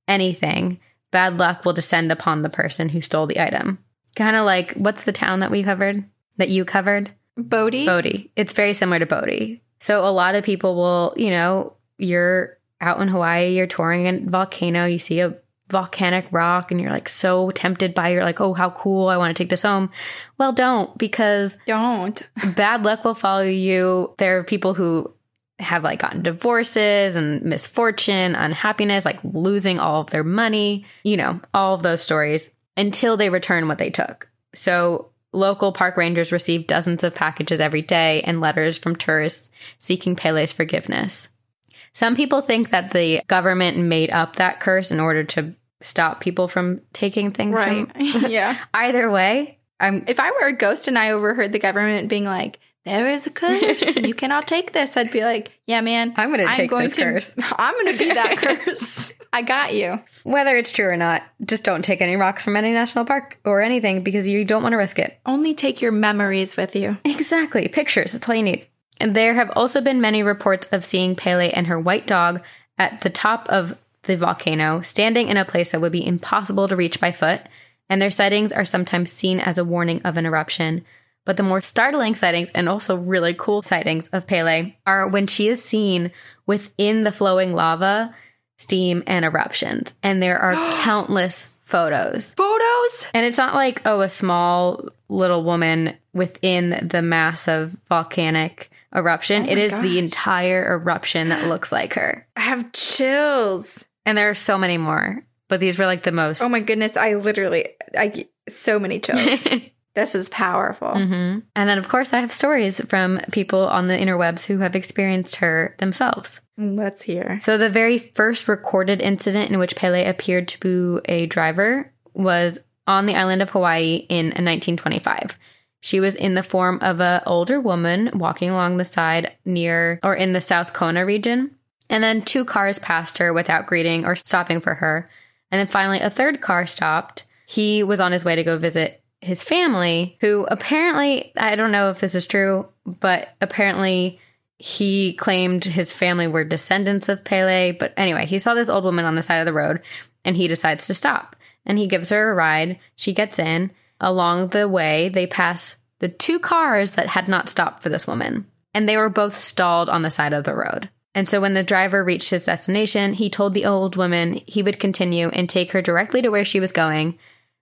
anything, bad luck will descend upon the person who stole the item. Kind of like, what's the town that we covered? That you covered? Bodie. Bodie. It's very similar to Bodie. So a lot of people will, you know, you're out in Hawaii, you're touring a volcano, you see a volcanic rock and you're like so tempted by you're like, "Oh, how cool. I want to take this home." Well, don't because Don't. bad luck will follow you. There are people who have like gotten divorces and misfortune, unhappiness, like losing all of their money, you know, all of those stories until they return what they took. So local park rangers receive dozens of packages every day and letters from tourists seeking Pele's forgiveness. Some people think that the government made up that curse in order to stop people from taking things Right. from yeah. either way. I'm If I were a ghost and I overheard the government being like, there is a curse, you cannot take this, I'd be like, yeah, man. I'm gonna take this curse. I'm going to be that curse. I got you. Whether it's true or not, just don't take any rocks from any national park or anything because you don't want to risk it. Only take your memories with you. Exactly. Pictures. That's all you need. And there have also been many reports of seeing Pele and her white dog at the top of the volcano, standing in a place that would be impossible to reach by foot. And their sightings are sometimes seen as a warning of an eruption. But the more startling sightings and also really cool sightings of Pele are when she is seen within the flowing lava, steam, and eruptions. And there are countless photos. Photos? And it's not like, oh, a small little woman within the massive volcanic eruption. Oh it is gosh. the entire eruption that looks like her. I have chills. And there are so many more, but these were like the most. Oh my goodness. I literally, I so many chills. this is powerful. hmm And then, of course, I have stories from people on the interwebs who have experienced her themselves. Let's hear. So, the very first recorded incident in which Pele appeared to be a driver was on the island of Hawaii in 1925. She was in the form of a older woman walking along the side near or in the South Kona region. And then two cars passed her without greeting or stopping for her. And then finally, a third car stopped. He was on his way to go visit his family, who apparently, I don't know if this is true, but apparently he claimed his family were descendants of Pele. But anyway, he saw this old woman on the side of the road and he decides to stop. And he gives her a ride. She gets in. Along the way, they pass the two cars that had not stopped for this woman. And they were both stalled on the side of the road. And so when the driver reached his destination, he told the old woman he would continue and take her directly to where she was going.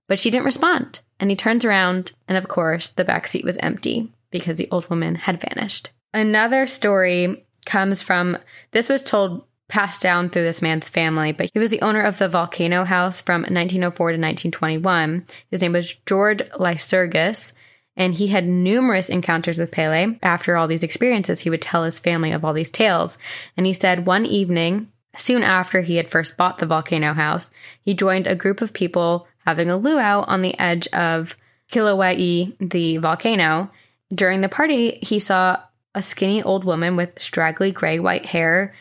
But she didn't respond. And he turns around, and of course, the back seat was empty because the old woman had vanished. Another story comes from this was told passed down through this man's family, but he was the owner of the Volcano House from 1904 to 1921. His name was George Lycurgus, and he had numerous encounters with Pele. After all these experiences, he would tell his family of all these tales. And he said one evening, soon after he had first bought the Volcano House, he joined a group of people having a luau on the edge of Kilauea, the volcano. During the party, he saw a skinny old woman with straggly gray white hair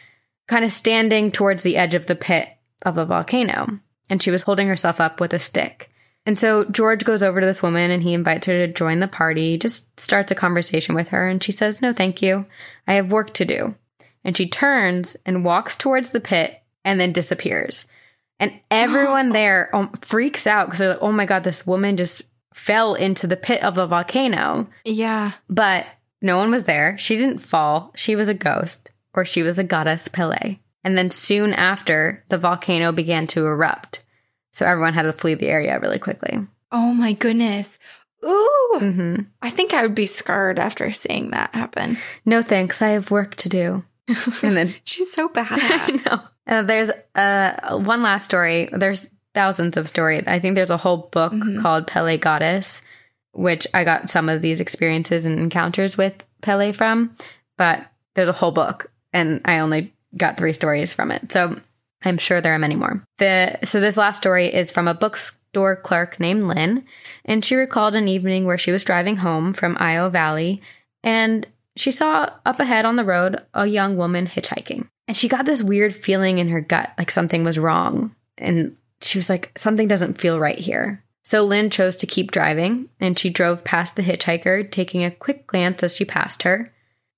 kind of standing towards the edge of the pit of the volcano, and she was holding herself up with a stick. And so George goes over to this woman and he invites her to join the party, just starts a conversation with her, and she says, No, thank you. I have work to do. And she turns and walks towards the pit and then disappears. And everyone there um, freaks out because they're like, oh my God, this woman just fell into the pit of the volcano. Yeah. But no one was there. She didn't fall. She was a ghost or she was a goddess Pele. And then soon after, the volcano began to erupt. So everyone had to flee the area really quickly. Oh my goodness. Ooh. hmm I think I would be scarred after seeing that happen. No thanks. I have work to do. And then She's so badass. no. Uh, there's uh, one last story. There's thousands of stories. I think there's a whole book called Pele Goddess, which I got some of these experiences and encounters with Pele from, but there's a whole book and I only got three stories from it. So I'm sure there are many more. The so this last story is from a bookstore clerk named Lynn, and she recalled an evening where she was driving home from Iao Valley and she saw up ahead on the road a young woman hitchhiking. And she got this weird feeling in her gut like something was wrong. And she was like, something doesn't feel right here. So Lynn chose to keep driving and she drove past the hitchhiker, taking a quick glance as she passed her.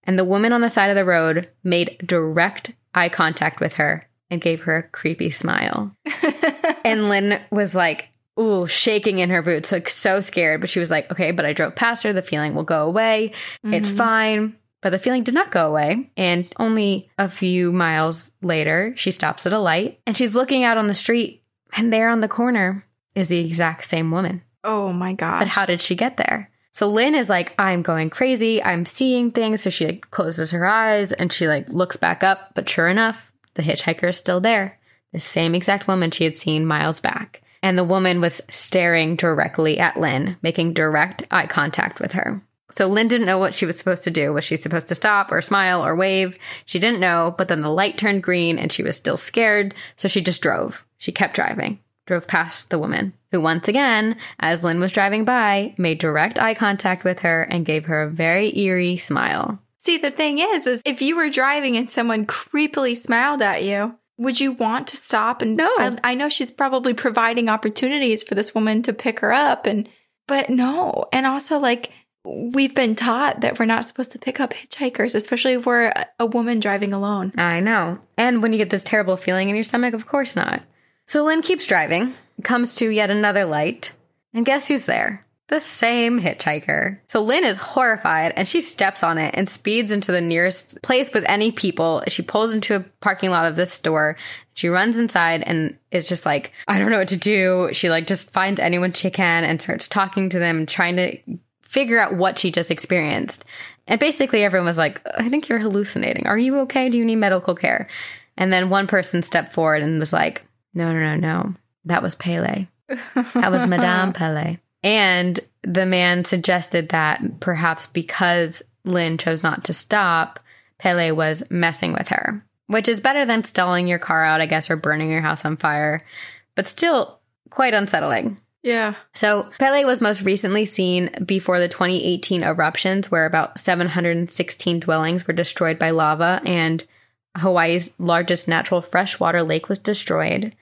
And the woman on the side of the road made direct eye contact with her and gave her a creepy smile. and Lynn was like, ooh, shaking in her boots, like so scared. But she was like, okay, but I drove past her. The feeling will go away. It's mm-hmm. fine. But the feeling did not go away. And only a few miles later, she stops at a light and she's looking out on the street. And there on the corner is the exact same woman. Oh my god. But how did she get there? So Lynn is like, I'm going crazy. I'm seeing things. So she like closes her eyes and she like looks back up. But sure enough, the hitchhiker is still there. The same exact woman she had seen miles back. And the woman was staring directly at Lynn, making direct eye contact with her. So Lynn didn't know what she was supposed to do. Was she supposed to stop or smile or wave? She didn't know, but then the light turned green and she was still scared. So she just drove. She kept driving, drove past the woman, who once again, as Lynn was driving by, made direct eye contact with her and gave her a very eerie smile. See, the thing is, is if you were driving and someone creepily smiled at you, would you want to stop? And No. I, I know she's probably providing opportunities for this woman to pick her up, and but no. And also, like we've been taught that we're not supposed to pick up hitchhikers, especially if we're a, woman driving alone. I know. And when you get this terrible feeling in your stomach, of course not. So Lynn keeps driving, comes to yet another light, and guess who's there? The same hitchhiker. So Lynn is horrified and she steps on it and speeds into the nearest place with any people. She pulls into a parking lot of this store. She runs inside and is just like, I don't know what to do. She like just finds anyone she can and starts talking to them, trying to figure out what she just experienced. And basically everyone was like, I think you're hallucinating. Are you okay? Do you need medical care? And then one person stepped forward and was like, no, no, no, no. That was Pele. That was Madame Pele. And the man suggested that perhaps because Lynn chose not to stop, Pele was messing with her, which is better than stalling your car out, I guess, or burning your house on fire, but still quite unsettling. Yeah. So Pele was most recently seen before the 2018 eruptions, where about 716 dwellings were destroyed by lava and Hawaii's largest natural freshwater lake was destroyed.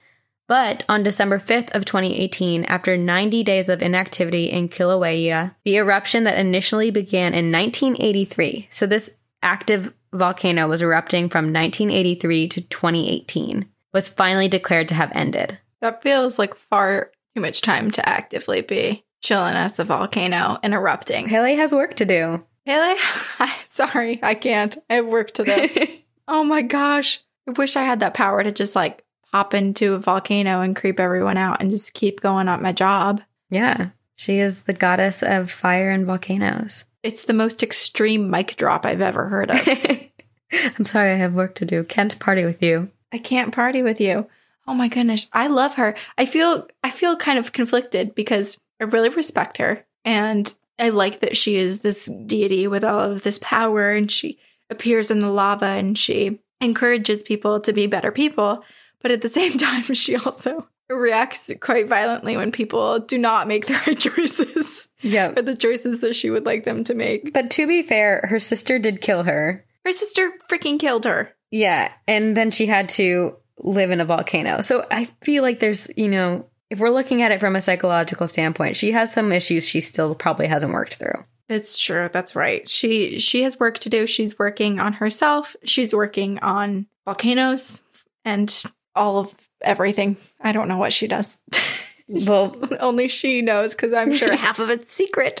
But on December 5th of 2018, after 90 days of inactivity in Kilauea, the eruption that initially began in 1983, so this active volcano was erupting from 1983 to 2018 was finally declared to have ended. That feels like far too much time to actively be chilling as a volcano and erupting. Haley has work to do. Haley, I'm sorry, I can't. I have work to do. oh my gosh. I wish I had that power to just like pop into a volcano and creep everyone out and just keep going at my job. Yeah, she is the goddess of fire and volcanoes. It's the most extreme mic drop I've ever heard of. I'm sorry, I have work to do. Can't party with you. I can't party with you. Oh my goodness, I love her. I feel I feel kind of conflicted because I really respect her and I like that she is this deity with all of this power and she appears in the lava and she encourages people to be better people. But at the same time, she also reacts quite violently when people do not make the right choices. Yeah. Or the choices that she would like them to make. But to be fair, her sister did kill her. Her sister freaking killed her. Yeah. And then she had to live in a volcano. So I feel like there's, you know, if we're looking at it from a psychological standpoint, she has some issues she still probably hasn't worked through. It's true. That's right. She she has work to do. She's working on herself. She's working on volcanoes and all of everything. I don't know what she does. Well, Only she knows because I'm sure half of it's secret.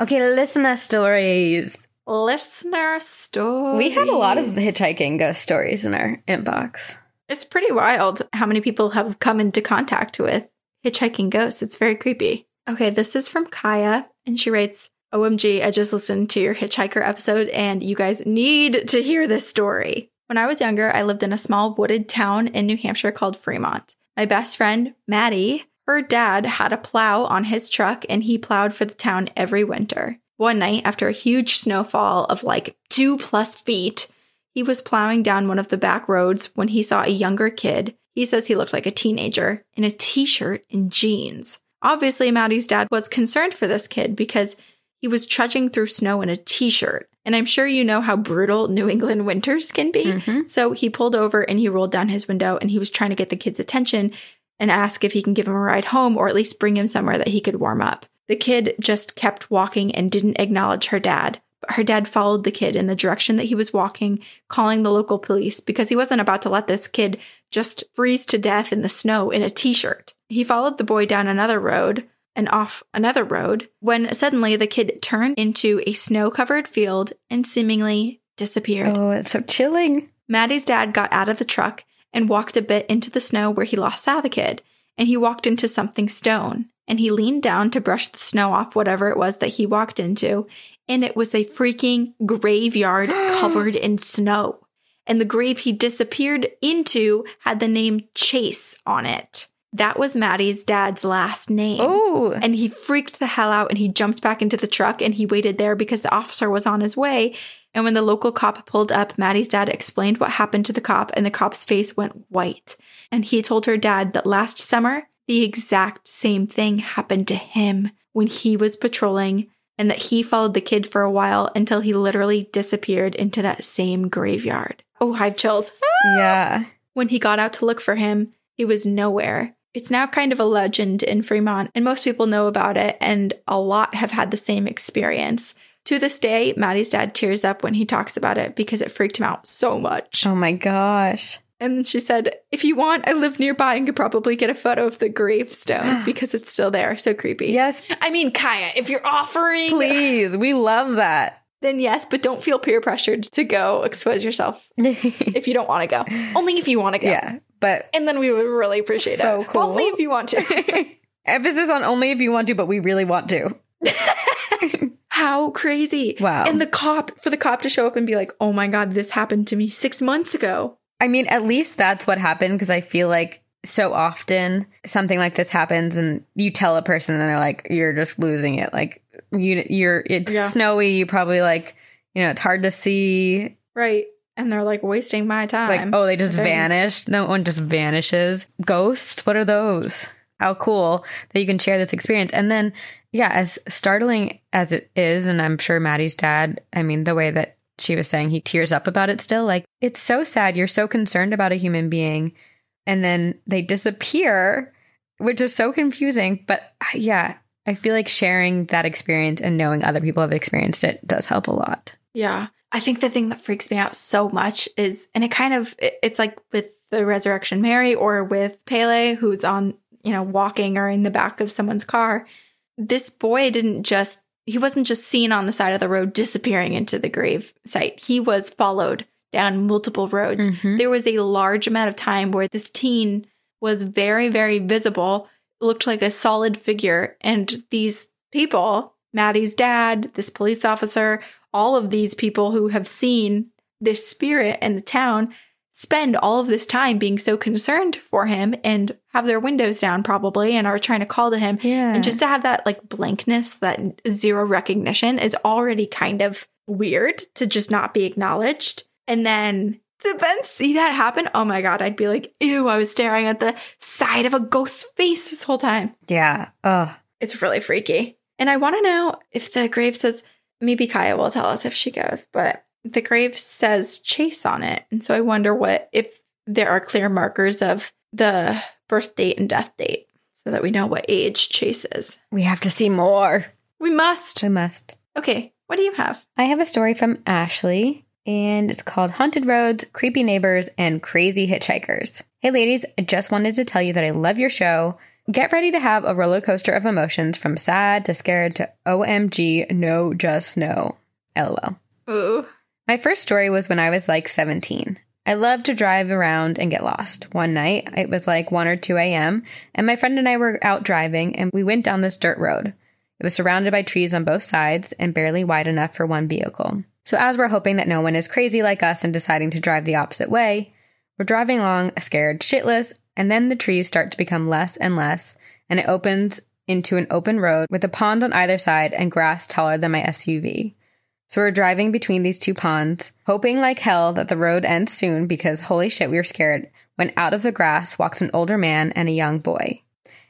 Okay, listener stories. Listener stories. We had a lot of hitchhiking ghost stories in our inbox. It's pretty wild how many people have come into contact with hitchhiking ghosts. It's very creepy. Okay, this is from Kaya, and she writes, OMG, I just listened to your hitchhiker episode, and you guys need to hear this story. When I was younger, I lived in a small wooded town in New Hampshire called Fremont. My best friend, Maddie, her dad had a plow on his truck, and he plowed for the town every winter. One night, after a huge snowfall of like two plus feet, he was plowing down one of the back roads when he saw a younger kid. He says he looked like a teenager in a t shirt and jeans. Obviously, Maddie's dad was concerned for this kid because he was trudging through snow in a t shirt. And I'm sure you know how brutal New England winters can be. Mm-hmm. So he pulled over and he rolled down his window and he was trying to get the kid's attention and ask if he can give him a ride home or at least bring him somewhere that he could warm up. The kid just kept walking and didn't acknowledge her dad. But her dad followed the kid in the direction that he was walking, calling the local police because he wasn't about to let this kid just freeze to death in the snow in a t shirt. He followed the boy down another road and off another road when suddenly the kid turned into a snow covered field and seemingly disappeared. Oh, it's so chilling. Maddie's dad got out of the truck and walked a bit into the snow where he lost sight of kid, and he walked into something stone. And he leaned down to brush the snow off whatever it was that he walked into, and it was a freaking graveyard covered in snow. And the grave he disappeared into had the name Chase on it. That was Maddie's dad's last name. Oh, And he freaked the hell out and he jumped back into the truck and he waited there because the officer was on his way. And when the local cop pulled up, Maddie's dad explained what happened to the cop and the cop's face went white. And he told her dad that last summer, the exact same thing happened to him when he was patrolling and that he followed the kid for a while until he literally disappeared into that same graveyard. Oh, I have chills. Yeah. When he got out to look for him, he was nowhere. It's now kind of a legend in Fremont, and most people know about it, and a lot have had the same experience. To this day, Maddie's dad tears up when he talks about it because it freaked him out so much. Oh my gosh. And she said, If you want, I live nearby and could probably get a photo of the gravestone because it's still there. So creepy. Yes, I mean, Kaya, if you're offering, please. We love that. then yes, but don't feel peer pressured to go expose yourself if you don't want to go. Only if you want to go. yeah. But And then we would really appreciate it. So it. cool. Only if you want to. emphasis on only if you want to, but we really want to. How crazy. Wow. And the cop, for the cop to show up and be like, oh my God, this happened to me six months ago. I mean, at least that's what happened because I feel like so often something like this happens and you tell a person and they're like, you're just losing it. Like you, you're, it's Yeah. snowy. You probably like, you know, it's hard to see. Right. And they're like wasting my time. Like, oh, they just Thanks. vanished. No one just vanishes. Ghosts, what are those? How cool that you can share this experience. And then, yeah, as startling as it is, and I'm sure Maddie's dad, I mean, the way that she was saying he tears up about it still, like, it's so sad. You're so concerned about a human being, and then they disappear, which is so confusing. But yeah, I feel like sharing that experience and knowing other people have experienced it does help a lot. Yeah. I think the thing that freaks me out so much is, and it kind of, it's like with the Resurrection Mary or with Pele, who's on, you know, walking or in the back of someone's car. This boy didn't just, he wasn't just seen on the side of the road disappearing into the grave site. He was followed down multiple roads. Mhm. There was a large amount of time where this teen was very, very visible, looked like a solid figure. And these people, Maddie's dad, this police officer, all of these people who have seen this spirit in the town spend all of this time being so concerned for him and have their windows down probably and are trying to call to him. Yeah. And just to have that like blankness, that zero recognition is already kind of weird to just not be acknowledged. And then to then see that happen, oh my God, I'd be like, ew, I was staring at the side of a ghost's face this whole time. Yeah. Oh, It's really freaky. And I want to know if the grave says, maybe Kaya will tell us if she goes, but the grave says chase on it. And so I wonder what, if there are clear markers of the birth date and death date so that we know what age chase is. we have to see more. We must. I must. Okay. What do you have? I have a story from Ashley, and it's called Haunted Roads, Creepy Neighbors, and Crazy Hitchhikers. Hey, ladies, I just wanted to tell you that I love your show. Get ready to have a roller coaster of emotions from sad to scared to OMG, no, just no. LOL. Ooh. My first story was when I was like 17. I love to drive around and get lost. One night, it was like 1 or 2 a.m., and my friend and I were out driving, and we went down this dirt road. It was surrounded by trees on both sides and barely wide enough for one vehicle. So, as we're hoping that no one is crazy like us and deciding to drive the opposite way, we're driving along scared shitless, and then the trees start to become less and less, and it opens into an open road with a pond on either side and grass taller than my SUV. So we're driving between these two ponds, hoping like hell that the road ends soon because holy shit, we were scared. When out of the grass walks an older man and a young boy.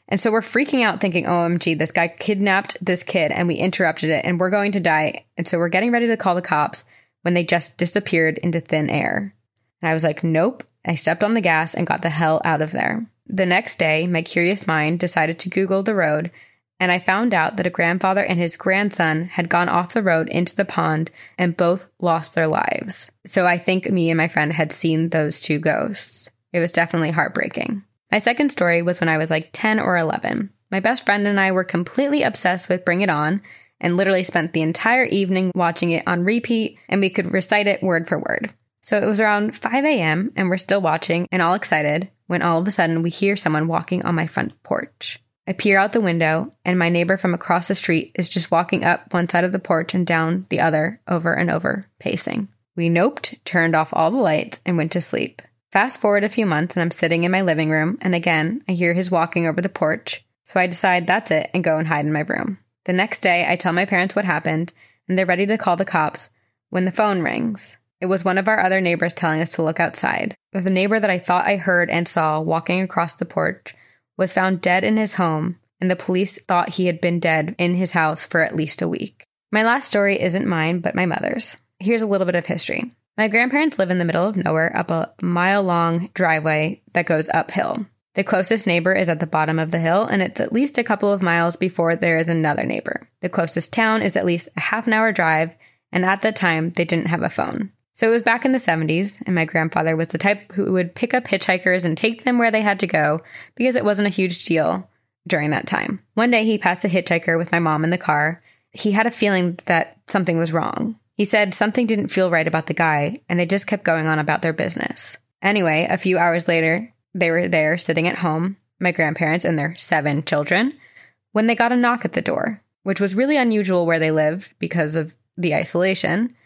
And so we're freaking out thinking, OMG, this guy kidnapped this kid and we interrupted it and we're going to die. And so we're getting ready to call the cops when they just disappeared into thin air. And I was like, nope. I stepped on the gas and got the hell out of there. The next day, my curious mind decided to Google the road and I found out that a grandfather and his grandson had gone off the road into the pond and both lost their lives. So I think me and my friend had seen those two ghosts. It was definitely heartbreaking. My second story was when I was like 10 or 11. My best friend and I were completely obsessed with Bring It On and literally spent the entire evening watching it on repeat and we could recite it word for word. So it was around 5 a.m. and we're still watching and all excited when all of a sudden we hear someone walking on my front porch. I peer out the window, and my neighbor from across the street is just walking up one side of the porch and down the other, over and over, pacing. We noped, turned off all the lights, and went to sleep. Fast forward a few months, and I'm sitting in my living room, and again, I hear his walking over the porch. So I decide that's it and go and hide in my room. The next day, I tell my parents what happened, and they're ready to call the cops when the phone rings. It was one of our other neighbors telling us to look outside. But the neighbor that I thought I heard and saw walking across the porch was found dead in his home, and the police thought he had been dead in his house for at least a week. My last story isn't mine, but my mother's. Here's a little bit of history. My grandparents live in the middle of nowhere up a mile long driveway that goes uphill. The closest neighbor is at the bottom of the hill, and it's at least a couple of miles before there is another neighbor. The closest town is at least a half an hour drive, and at the time, they didn't have a phone. So it was back in the 70s, and my grandfather was the type who would pick up hitchhikers and take them where they had to go because it wasn't a huge deal during that time. One day he passed a hitchhiker with my mom in the car. He had a feeling that something was wrong. He said something didn't feel right about the guy, and they just kept going on about their business. Anyway, a few hours later, they were there sitting at home, my grandparents and their seven children, when they got a knock at the door, which was really unusual where they lived because of the isolation.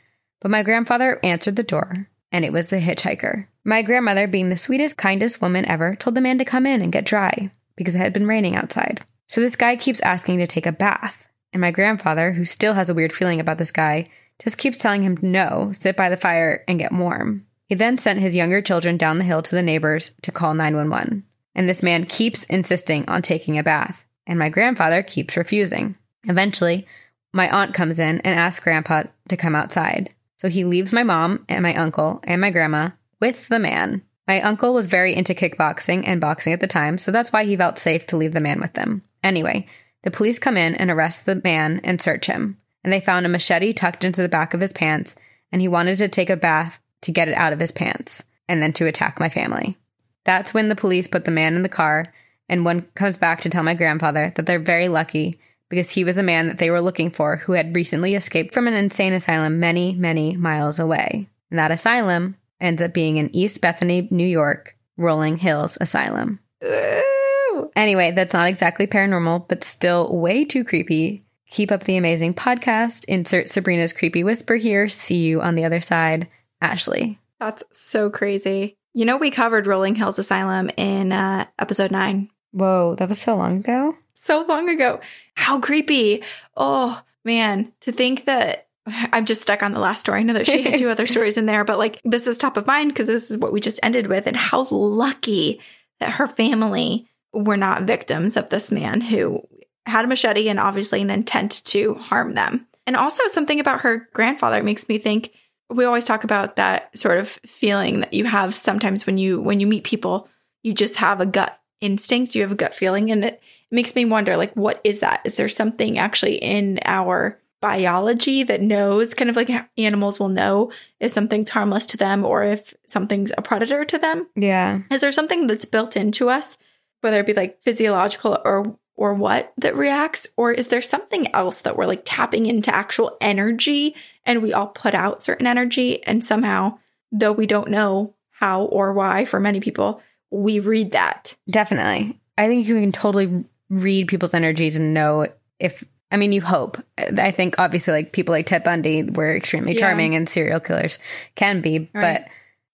But my grandfather answered the door, and it was the hitchhiker. My grandmother, being the sweetest, kindest woman ever, told the man to come in and get dry because it had been raining outside. So this guy keeps asking to take a bath. And my grandfather, who still has a weird feeling about this guy, just keeps telling him no, sit by the fire and get warm. He then sent his younger children down the hill to the neighbors to call 911. And this man keeps insisting on taking a bath, and my grandfather keeps refusing. Eventually, my aunt comes in and asks grandpa to come outside. So he leaves my mom and my uncle and my grandma with the man. My uncle was very into kickboxing and boxing at the time, so that's why he felt safe to leave the man with them. Anyway, the police come in and arrest the man and search him. And they found a machete tucked into the back of his pants, and he wanted to take a bath to get it out of his pants and then to attack my family. That's when the police put the man in the car, and one comes back to tell my grandfather that they're very lucky because he was a man that they were looking for who had recently escaped from an insane asylum many, many miles away. And that asylum ends up being in East Bethany, New York, Rolling Hills Asylum. Ooh. Anyway, that's not exactly paranormal, but still way too creepy. Keep up the amazing podcast. Insert Sabrina's creepy whisper here. See you on the other side. Ashley. That's so crazy. You know, we covered Rolling Hills Asylum in uh, episode nine. Whoa, that was so long ago. So long ago. How creepy. Oh, man. To think that I'm just stuck on the last story. I know that she had two other stories in there, but like this is top of mind because this is what we just ended with. And how lucky that her family were not victims of this man who had a machete and obviously an intent to harm them. And also something about her grandfather makes me think we always talk about that sort of feeling that you have sometimes when you when you meet people you just have a gut instinct you have a gut feeling and it makes me wonder like what is that is there something actually in our biology that knows kind of like animals will know if something's harmless to them or if something's a predator to them yeah is there something that's built into us whether it be like physiological or or what that reacts? Or is there something else that we're like tapping into actual energy and we all put out certain energy and somehow, though we don't know how or why for many people, we read that? Definitely. I think you can totally read people's energies and know if I mean, you hope. I think obviously, like people like Ted Bundy were extremely charming, and serial killers can be, right. but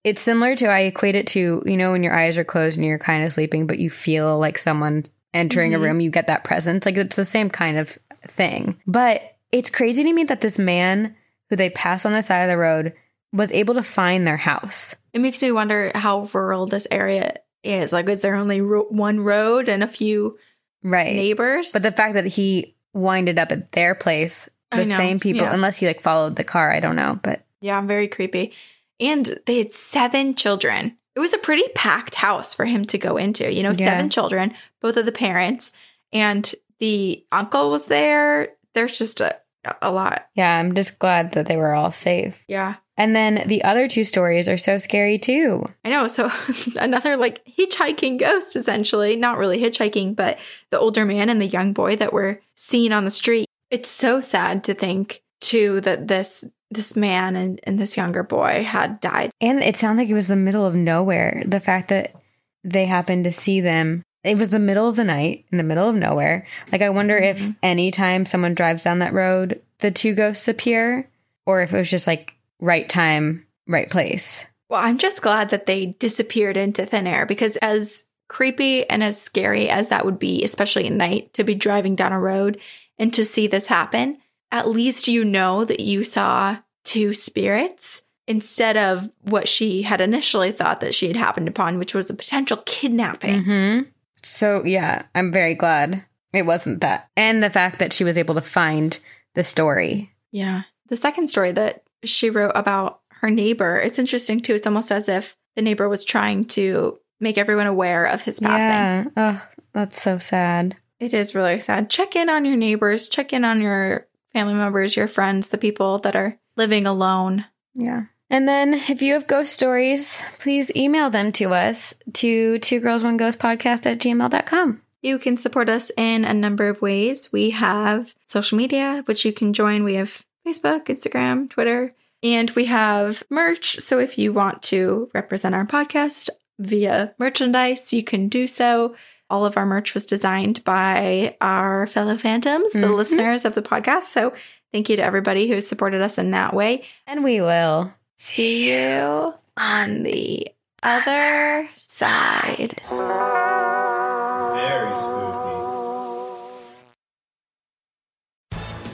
it's similar to I equate it to you know when your eyes are closed and you're kind of sleeping, but you feel like someone entering mm-hmm. a room, you get that presence. Like it's the same kind of thing. But it's crazy to me that this man who they pass on the side of the road was able to find their house. It makes me wonder how rural this area is. Like, is there only ro- one road and a few right neighbors? But the fact that he winded up at their place, the same people, yeah. unless he like followed the car, I don't know. But yeah, very creepy. And they had seven children. It was a pretty packed house for him to go into. You know, yeah. seven children, both of the parents, and the uncle was there. There's just a, a lot. Yeah, I'm just glad that they were all safe. Yeah. And then the other two stories are so scary too. I know. So another like hitchhiking ghost, essentially. Not really hitchhiking, but the older man and the young boy that were seen on the street. It's so sad to think too that this this man and, and this younger boy had died. And it sounds like it was the middle of nowhere. The fact that they happened to see them, it was the middle of the night in the middle of nowhere. Like, I wonder mm-hmm. if anytime someone drives down that road, the two ghosts appear, or if it was just like right time, right place. Well, I'm just glad that they disappeared into thin air because as creepy and as scary as that would be, especially at night, to be driving down a road and to see this happen, at least you know that you saw two spirits instead of what she had initially thought that she had happened upon, which was a potential kidnapping. Mm-hmm. So, yeah, I'm very glad it wasn't that. And the fact that she was able to find the story Yeah. The second story that she wrote about her neighbor, it's interesting too. It's almost as if the neighbor was trying to make everyone aware of his passing. Yeah. Oh, that's so sad. It is really sad. Check in on your neighbors, check in on your family members, your friends, the people that are living alone. Yeah. And then if you have ghost stories, please email them to us to two girls one ghost podcast at gmail.com. You can support us in a number of ways. We have social media, which you can join. We have Facebook, Instagram, Twitter, and we have merch. So if you want to represent our podcast via merchandise, you can do so. All of our merch was designed by our fellow phantoms, the Mhm. listeners of the podcast. So thank you to everybody who has supported us in that way. And we will. See you on the other side.